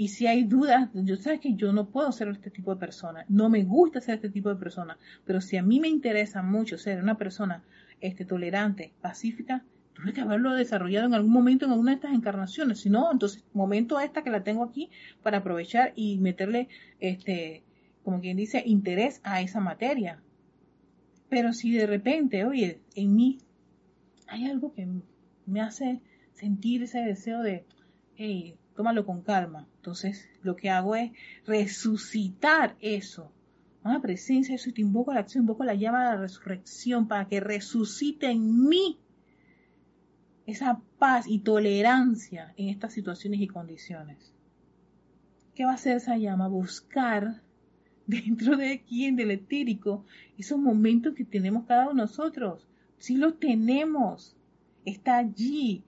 Y si hay dudas, yo sé que yo no puedo ser este tipo de persona, no me gusta ser este tipo de persona, pero si a mí me interesa mucho ser una persona este, tolerante, pacífica, tuve que haberlo desarrollado en algún momento en alguna de estas encarnaciones. Si no, entonces, momento esta que la tengo aquí para aprovechar y meterle, este, como quien dice, interés a esa materia. Pero si de repente, oye, en mí hay algo que me hace sentir ese deseo de, hey, tómalo con calma. Entonces, lo que hago es resucitar eso. Una presencia, eso, te invoco la acción, invoco la llama de la resurrección para que resucite en mí esa paz y tolerancia en estas situaciones y condiciones. ¿Qué va a hacer esa llama? Buscar dentro de quién, del etérico, esos momentos que tenemos cada uno de nosotros. Si los tenemos, está allí.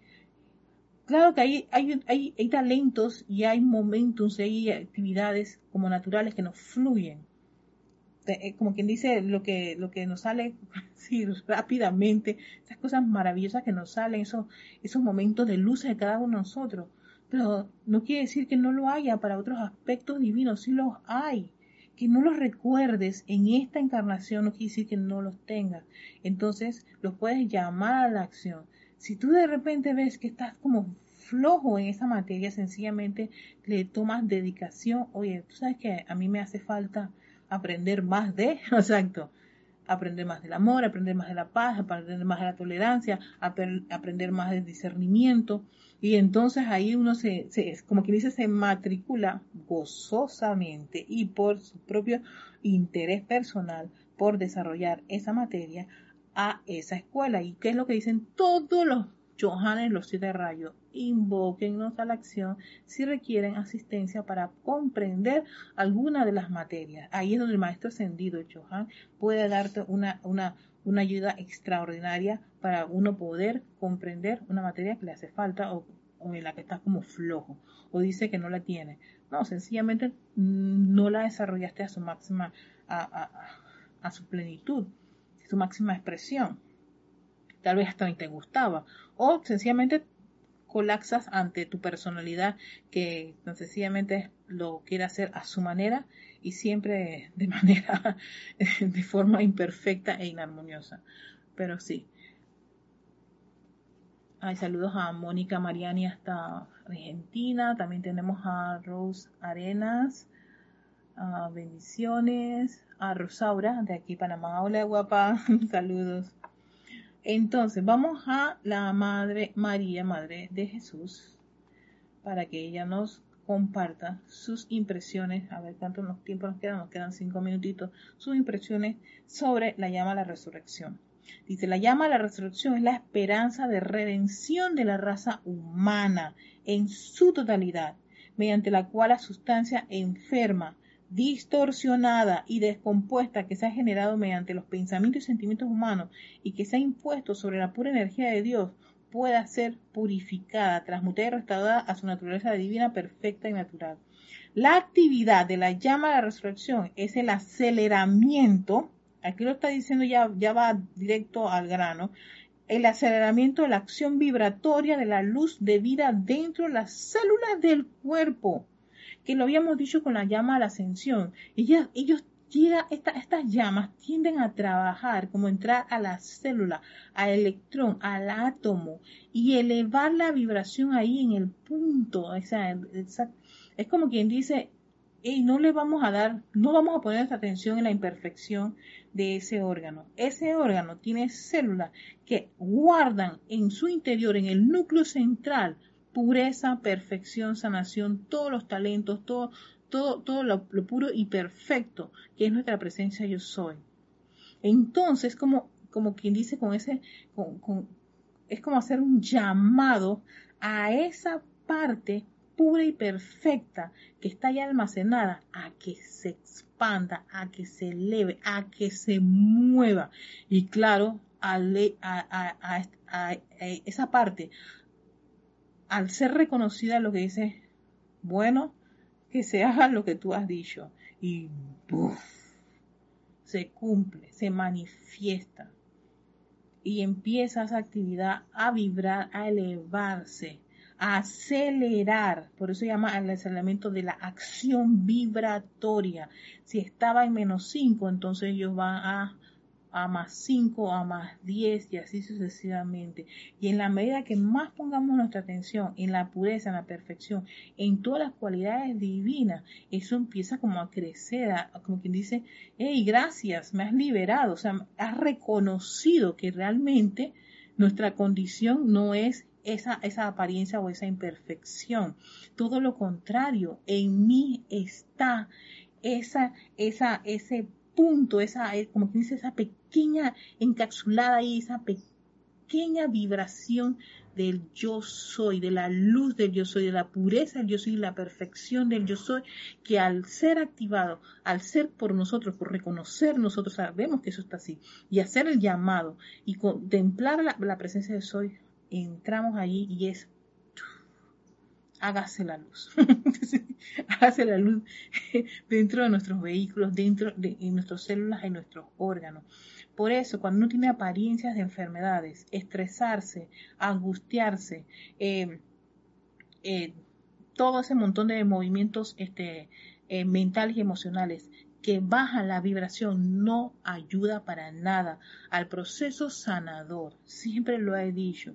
Claro que hay, hay, hay, talentos y hay momentos, hay actividades como naturales que nos fluyen. Eh, como quien dice, lo que, lo que nos sale rápidamente, esas cosas maravillosas que nos salen, esos, esos momentos de luz de cada uno de nosotros. Pero no quiere decir que no lo haya para otros aspectos divinos, sí los hay. Que no los recuerdes en esta encarnación no quiere decir que no los tengas. Entonces los puedes llamar a la acción. Si tú de repente ves que estás como flojo en esa materia, sencillamente le tomas dedicación. Oye, tú sabes que a mí me hace falta aprender más de, exacto, aprender más del amor, aprender más de la paz, aprender más de la tolerancia, aprender más del discernimiento. Y entonces ahí uno se, se, como quien dice, se matricula gozosamente y por su propio interés personal por desarrollar esa materia a esa escuela. ¿Y qué es lo que dicen todos los Johannes, los siete rayos? Invóquennos a la acción si requieren asistencia para comprender alguna de las materias. Ahí es donde el maestro ascendido, Johan, puede darte una, una, una ayuda extraordinaria para uno poder comprender una materia que le hace falta o, en la que está como flojo o dice que no la tiene. No, sencillamente no la desarrollaste a su máxima, a, a su plenitud, su máxima expresión. Tal vez hasta ni te gustaba. O sencillamente colapsas ante tu personalidad que sencillamente lo quiere hacer a su manera y siempre de manera, de forma imperfecta e inarmoniosa. Pero sí. Hay saludos a Mónica Mariani hasta Argentina. También tenemos a Rose Arenas. bendiciones. A Rosaura de aquí Panamá. Hola guapa. saludos. Entonces, vamos a la Madre María, Madre de Jesús, para que ella nos comparta sus impresiones, a ver cuánto nos tiempo nos quedan, nos quedan cinco minutitos, sus impresiones sobre la llama a la resurrección. Dice, la llama a la resurrección es la esperanza de redención de la raza humana en su totalidad, mediante la cual la sustancia enferma, distorsionada y descompuesta que se ha generado mediante los pensamientos y sentimientos humanos y que se ha impuesto sobre la pura energía de Dios pueda ser purificada, transmutada y restaurada a su naturaleza divina perfecta y natural. La actividad de la llama de la resurrección es el aceleramiento, aquí lo está diciendo ya, ya va directo al grano, el aceleramiento de la acción vibratoria de la luz de vida dentro de las células del cuerpo que lo habíamos dicho con la llama a la ascensión. Ellas, ellos estas llamas tienden a trabajar como entrar a la célula, al electrón, al átomo y elevar la vibración ahí en el punto. es como quien dice, no le vamos a dar, no vamos a poner esta atención en la imperfección de ese órgano. Ese órgano tiene células que guardan en su interior, en el núcleo central, pureza, perfección, sanación, todos los talentos, todo, todo, todo lo, puro y perfecto que es nuestra presencia yo soy. Entonces, como, como quien dice con ese, es como hacer un llamado a esa parte pura y perfecta que está ya almacenada a que se expanda, a que se eleve, a que se mueva. Y claro, a, a, a esa parte al ser reconocida lo que dice, bueno, que se haga lo que tú has dicho. Y se cumple, se manifiesta. Y empieza esa actividad a vibrar, a elevarse, acelerar, por eso llama el aceleramiento de la acción vibratoria. Si estaba en menos 5, entonces ellos van a a más 5, a más 10 y así sucesivamente. Y en la medida que más pongamos nuestra atención en la pureza, en la perfección, en todas las cualidades divinas, eso empieza como a crecer, como quien dice, hey, gracias, me has liberado, o sea, has reconocido que realmente nuestra condición no es esa, esa apariencia o esa imperfección. Todo lo contrario, en mí está esa, esa, ese punto, esa, como que dice, esa pequeña encapsulada ahí, esa pequeña vibración del yo soy, de la luz del yo soy, de la pureza del yo soy, la perfección del yo soy, que al ser activado, al ser por nosotros, por reconocer nosotros, sabemos que eso está así, y hacer el llamado y contemplar la, presencia de soy, entramos allí y es hágase la luz. hágase la luz dentro de nuestros vehículos, dentro de nuestras células, en nuestros órganos. Por eso, cuando uno tiene apariencias de enfermedades, estresarse, angustiarse, eh, eh, todo ese montón de movimientos este, eh, mentales y emocionales que bajan la vibración no ayuda para nada al proceso sanador. Siempre lo he dicho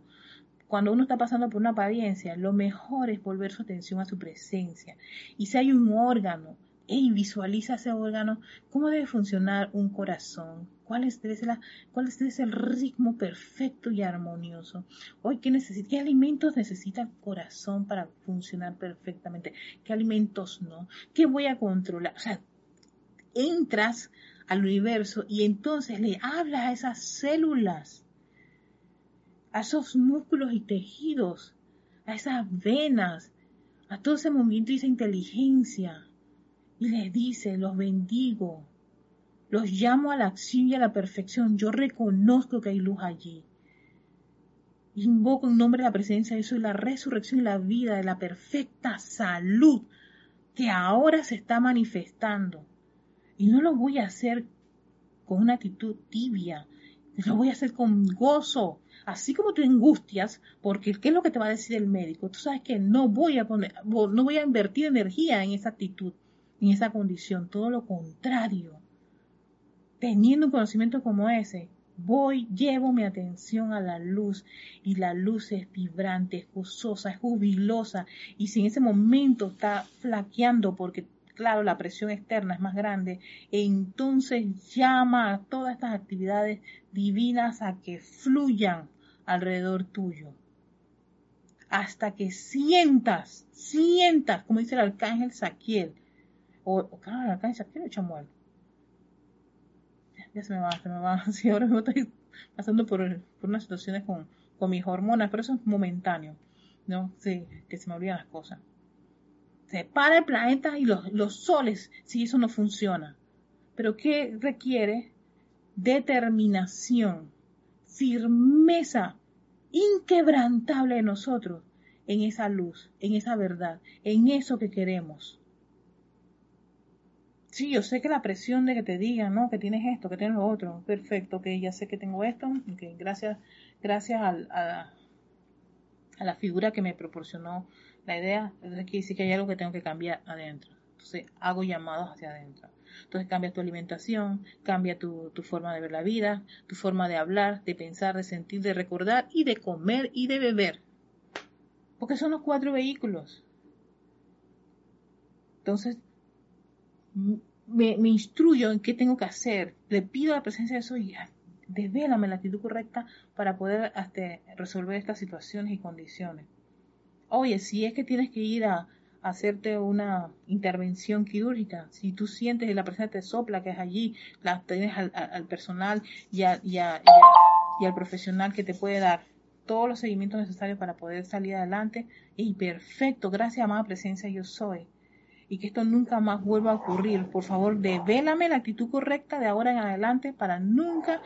cuando uno está pasando por una apariencia, lo mejor es volver su atención a su presencia. Y si hay un órgano, y visualiza ese órgano, cómo debe funcionar un corazón, cuál es, ser cuál es el ritmo perfecto y armonioso. Hoy, ¿qué, necesita, ¿qué alimentos necesita el corazón para funcionar perfectamente? ¿Qué alimentos no? ¿Qué voy a controlar? O sea, entras al universo y entonces le hablas a esas células a esos músculos y tejidos, a esas venas, a todo ese movimiento y esa inteligencia. Y les dice, los bendigo, los llamo a la acción y a la perfección. Yo reconozco que hay luz allí. Invoco en nombre de la presencia de Jesús la resurrección y la vida de la perfecta salud que ahora se está manifestando. Y no lo voy a hacer con una actitud tibia, lo voy a hacer con gozo, así como te angustias, porque ¿qué es lo que te va a decir el médico? Tú sabes que no voy a poner, no voy a invertir energía en esa actitud, en esa condición, todo lo contrario. Teniendo un conocimiento como ese, voy, llevo mi atención a la luz y la luz es vibrante, es gozosa, es jubilosa y si en ese momento está flaqueando porque claro, la presión externa es más grande, entonces llama a todas estas actividades divinas a que fluyan alrededor tuyo. Hasta que sientas, sientas, como dice el arcángel Saquiel, o, claro, el arcángel Saquiel o Chamuel. Ya, se me va, se me va. Sí, ahora me estoy pasando por, por unas situaciones con, con mis hormonas, pero eso es momentáneo, ¿no? Que se me olvidan las cosas. Se para el planeta y los, los soles si eso no funciona. Pero ¿qué requiere? Determinación firmeza inquebrantable de nosotros en esa luz, en esa verdad, en eso que queremos. Sí, yo sé que la presión de que te digan, ¿no? Que tienes esto, que tienes lo otro. Perfecto, que ya sé que tengo esto. que gracias, gracias a, la figura que me proporcionó la idea. Entonces quiere decir que hay algo que tengo que cambiar adentro. Entonces hago llamados hacia adentro. Entonces cambia tu alimentación, cambia tu, forma de ver la vida, tu forma de hablar, de pensar, de sentir, de recordar y de comer y de beber. Porque son los cuatro vehículos. Entonces, me, instruyo en qué tengo que hacer. Le pido a la presencia de eso y desvélame la actitud correcta para poder hasta resolver estas situaciones y condiciones. Oye, si es que tienes que ir a, hacerte una intervención quirúrgica. Si tú sientes que la persona te sopla, que es allí, la tienes al, personal y, al profesional que te puede dar todos los seguimientos necesarios para poder salir adelante. Y perfecto, gracias amada presencia yo soy. Y que esto nunca más vuelva a ocurrir. Por favor, devélame la actitud correcta de ahora en adelante para nunca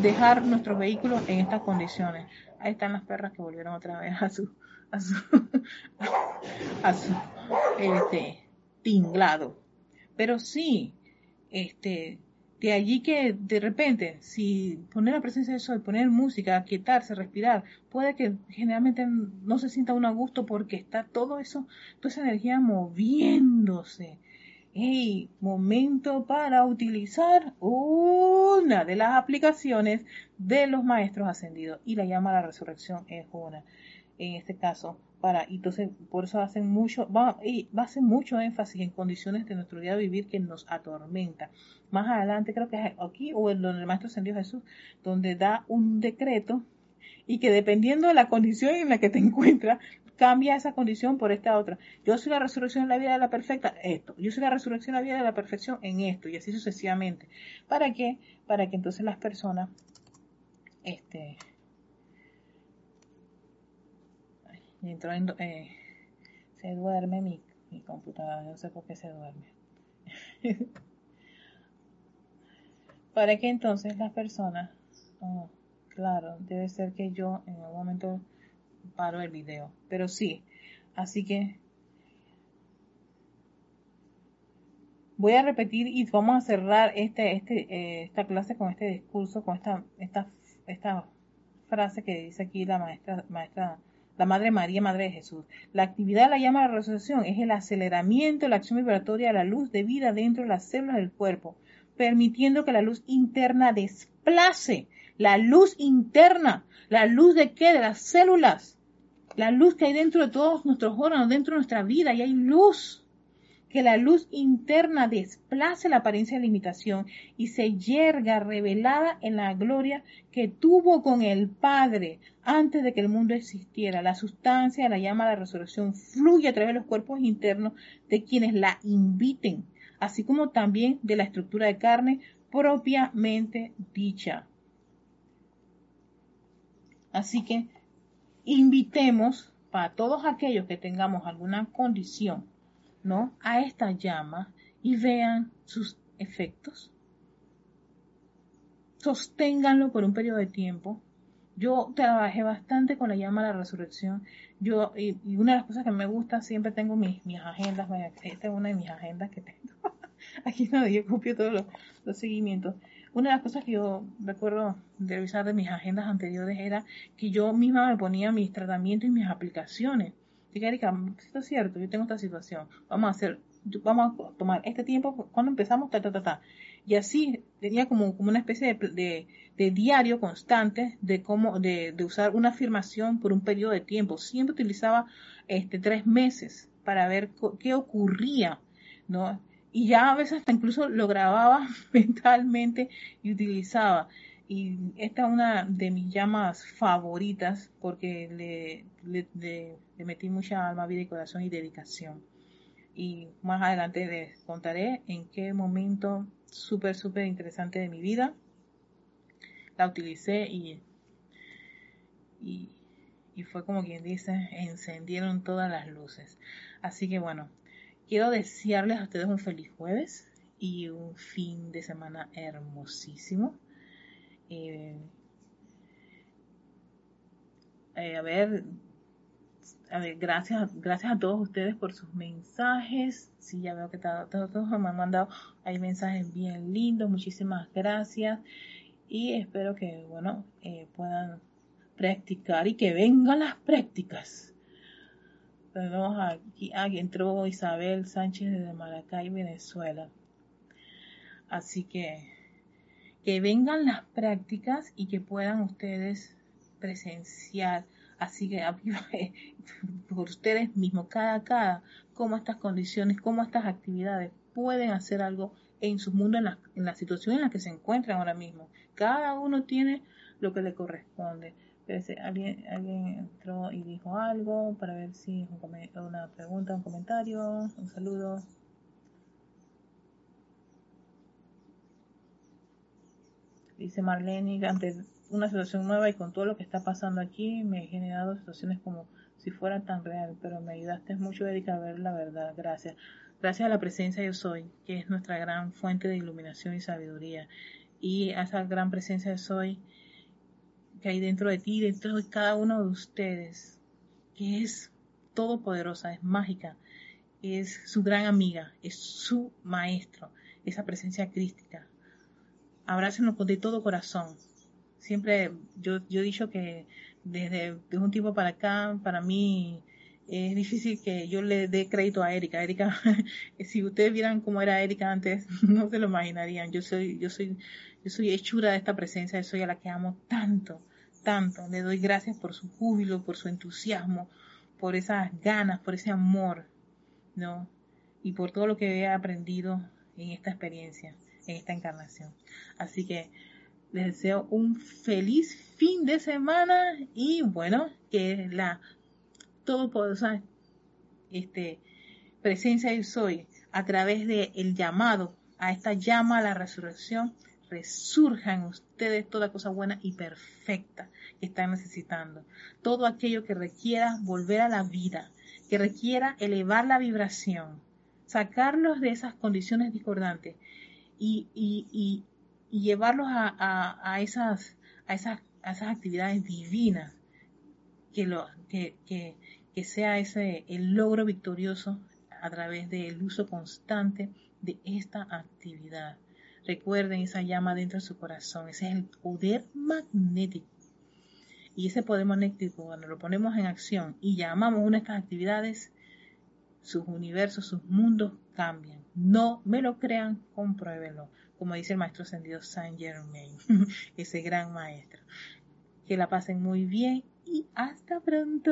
dejar nuestros vehículos en estas condiciones. Ahí están las perras que volvieron otra vez a su, a su, a su este, tinglado. Pero sí, este, De allí que de repente, si poner la presencia de sol, poner música, quietarse, respirar, puede que generalmente no se sienta uno a gusto porque está todo eso, toda esa energía moviéndose. Hey, momento para utilizar una de las aplicaciones de los maestros ascendidos y la llama la resurrección es una. En este caso, para, entonces por eso hacen mucho, va, y a hacer mucho énfasis en condiciones de nuestro día de vivir que nos atormenta. Más adelante creo que es aquí o en donde el Maestro Ascendido Jesús, donde da un decreto y que dependiendo de la condición en la que te encuentras, cambia esa condición por esta otra. Yo soy la resurrección en la vida de la perfecta, esto. Yo soy la resurrección en la vida de la perfección en esto, y así sucesivamente. ¿Para qué? Para que entonces las personas, este, entró en, eh, se duerme mi, mi computadora, no sé por qué se duerme. Para que entonces las personas, oh, claro, debe ser que yo en algún momento paro el video, pero sí, así que voy a repetir y vamos a cerrar este, este, eh, esta clase con este discurso, con esta, esta, esta frase que dice aquí la maestra, maestra la Madre María, Madre de Jesús. La actividad la llama la resurrección es el aceleramiento de la acción vibratoria de la luz de vida dentro de las células del cuerpo, permitiendo que la luz interna desplace la luz interna, la luz de qué? De las células, la luz que hay dentro de todos nuestros órganos, dentro de nuestra vida, y hay luz que la luz interna desplace la apariencia de limitación y se yerga revelada en la gloria que tuvo con el Padre antes de que el mundo existiera. La sustancia, la llama de la resurrección fluye a través de los cuerpos internos de quienes la inviten, así como también de la estructura de carne propiamente dicha. Así que invitemos para todos aquellos que tengamos alguna condición ¿no? a esta llama y vean sus efectos. Sosténganlo por un periodo de tiempo. Yo trabajé bastante con la llama de la resurrección. Yo, y, una de las cosas que me gusta, siempre tengo mis, mis agendas. Esta es una de mis agendas que tengo. Aquí donde yo copio todos los, los seguimientos. Una de las cosas que yo recuerdo de revisar de mis agendas anteriores era que yo misma me ponía mis tratamientos y mis aplicaciones. Diga, Erika, esto es cierto, yo tengo esta situación, vamos a hacer, vamos a tomar este tiempo, cuando empezamos, ta, ta, ta, ta. Y así tenía como, como una especie de, de, diario constante de cómo, de, de, usar una afirmación por un periodo de tiempo. Siempre utilizaba este tres meses para ver qué ocurría, ¿no? Y ya a veces hasta incluso lo grababa mentalmente y utilizaba y esta es una de mis llamas favoritas porque le, le, metí mucha alma, vida y corazón y dedicación. Y más adelante les contaré en qué momento súper, súper interesante de mi vida la utilicé y, y, y fue como quien dice, encendieron todas las luces. Así que bueno, quiero desearles a ustedes un feliz jueves y un fin de semana hermosísimo eh, a ver, a ver, gracias, gracias a todos ustedes por sus mensajes. Sí, ya veo que todos, me han mandado, hay mensajes bien lindos, muchísimas gracias. Y espero que, bueno, eh, puedan practicar y que vengan las prácticas. Tenemos aquí, aquí entró Isabel Sánchez de Maracay, Venezuela. Así que que vengan las prácticas y que puedan ustedes presenciar, así que por ustedes mismos, cada cada, cómo estas condiciones, cómo estas actividades pueden hacer algo en su mundo, en la, en la situación en la que se encuentran ahora mismo. Cada uno tiene lo que le corresponde. Alguien, alguien entró y dijo algo para ver si es una pregunta, un comentario, un saludo. Dice Marlene, ante una situación nueva y con todo lo que está pasando aquí, me he generado situaciones como si fuera tan real, pero me ayudaste mucho, Erika, a ver la verdad. Gracias. Gracias a la presencia yo soy, que es nuestra gran fuente de iluminación y sabiduría. Y a esa gran presencia yo soy que hay dentro de ti, dentro de cada uno de ustedes, que es todopoderosa, es mágica, es su gran amiga, es su maestro, esa presencia crística, abrácenos de todo corazón. Siempre yo, yo he dicho que desde, desde un tiempo para acá, para mí es difícil que yo le dé crédito a Erika. Erika, si ustedes vieran cómo era Erika antes, no se lo imaginarían. Yo soy, yo soy, yo soy hechura de esta presencia, soy a la que amo tanto, tanto. Le doy gracias por su júbilo, por su entusiasmo, por esas ganas, por ese amor, ¿no? Y por todo lo que he aprendido en esta experiencia, en esta encarnación. Así que les deseo un feliz fin de semana y bueno, que la todopoderosa este, presencia de soy a través del el llamado a esta llama a la resurrección resurja en ustedes toda cosa buena y perfecta que están necesitando. Todo aquello que requiera volver a la vida, que requiera elevar la vibración, sacarlos de esas condiciones discordantes y, y, llevarlos a, esas, a, esas, a esas actividades divinas que, que sea ese el logro victorioso a través del uso constante de esta actividad. Recuerden esa llama dentro de su corazón, ese es el poder magnético. Y ese poder magnético, cuando lo ponemos en acción y llamamos una de estas actividades, sus universos, sus mundos cambian. No me lo crean, compruébenlo, como dice el maestro ascendido Saint Germain, ese gran maestro. Que la pasen muy bien y hasta pronto.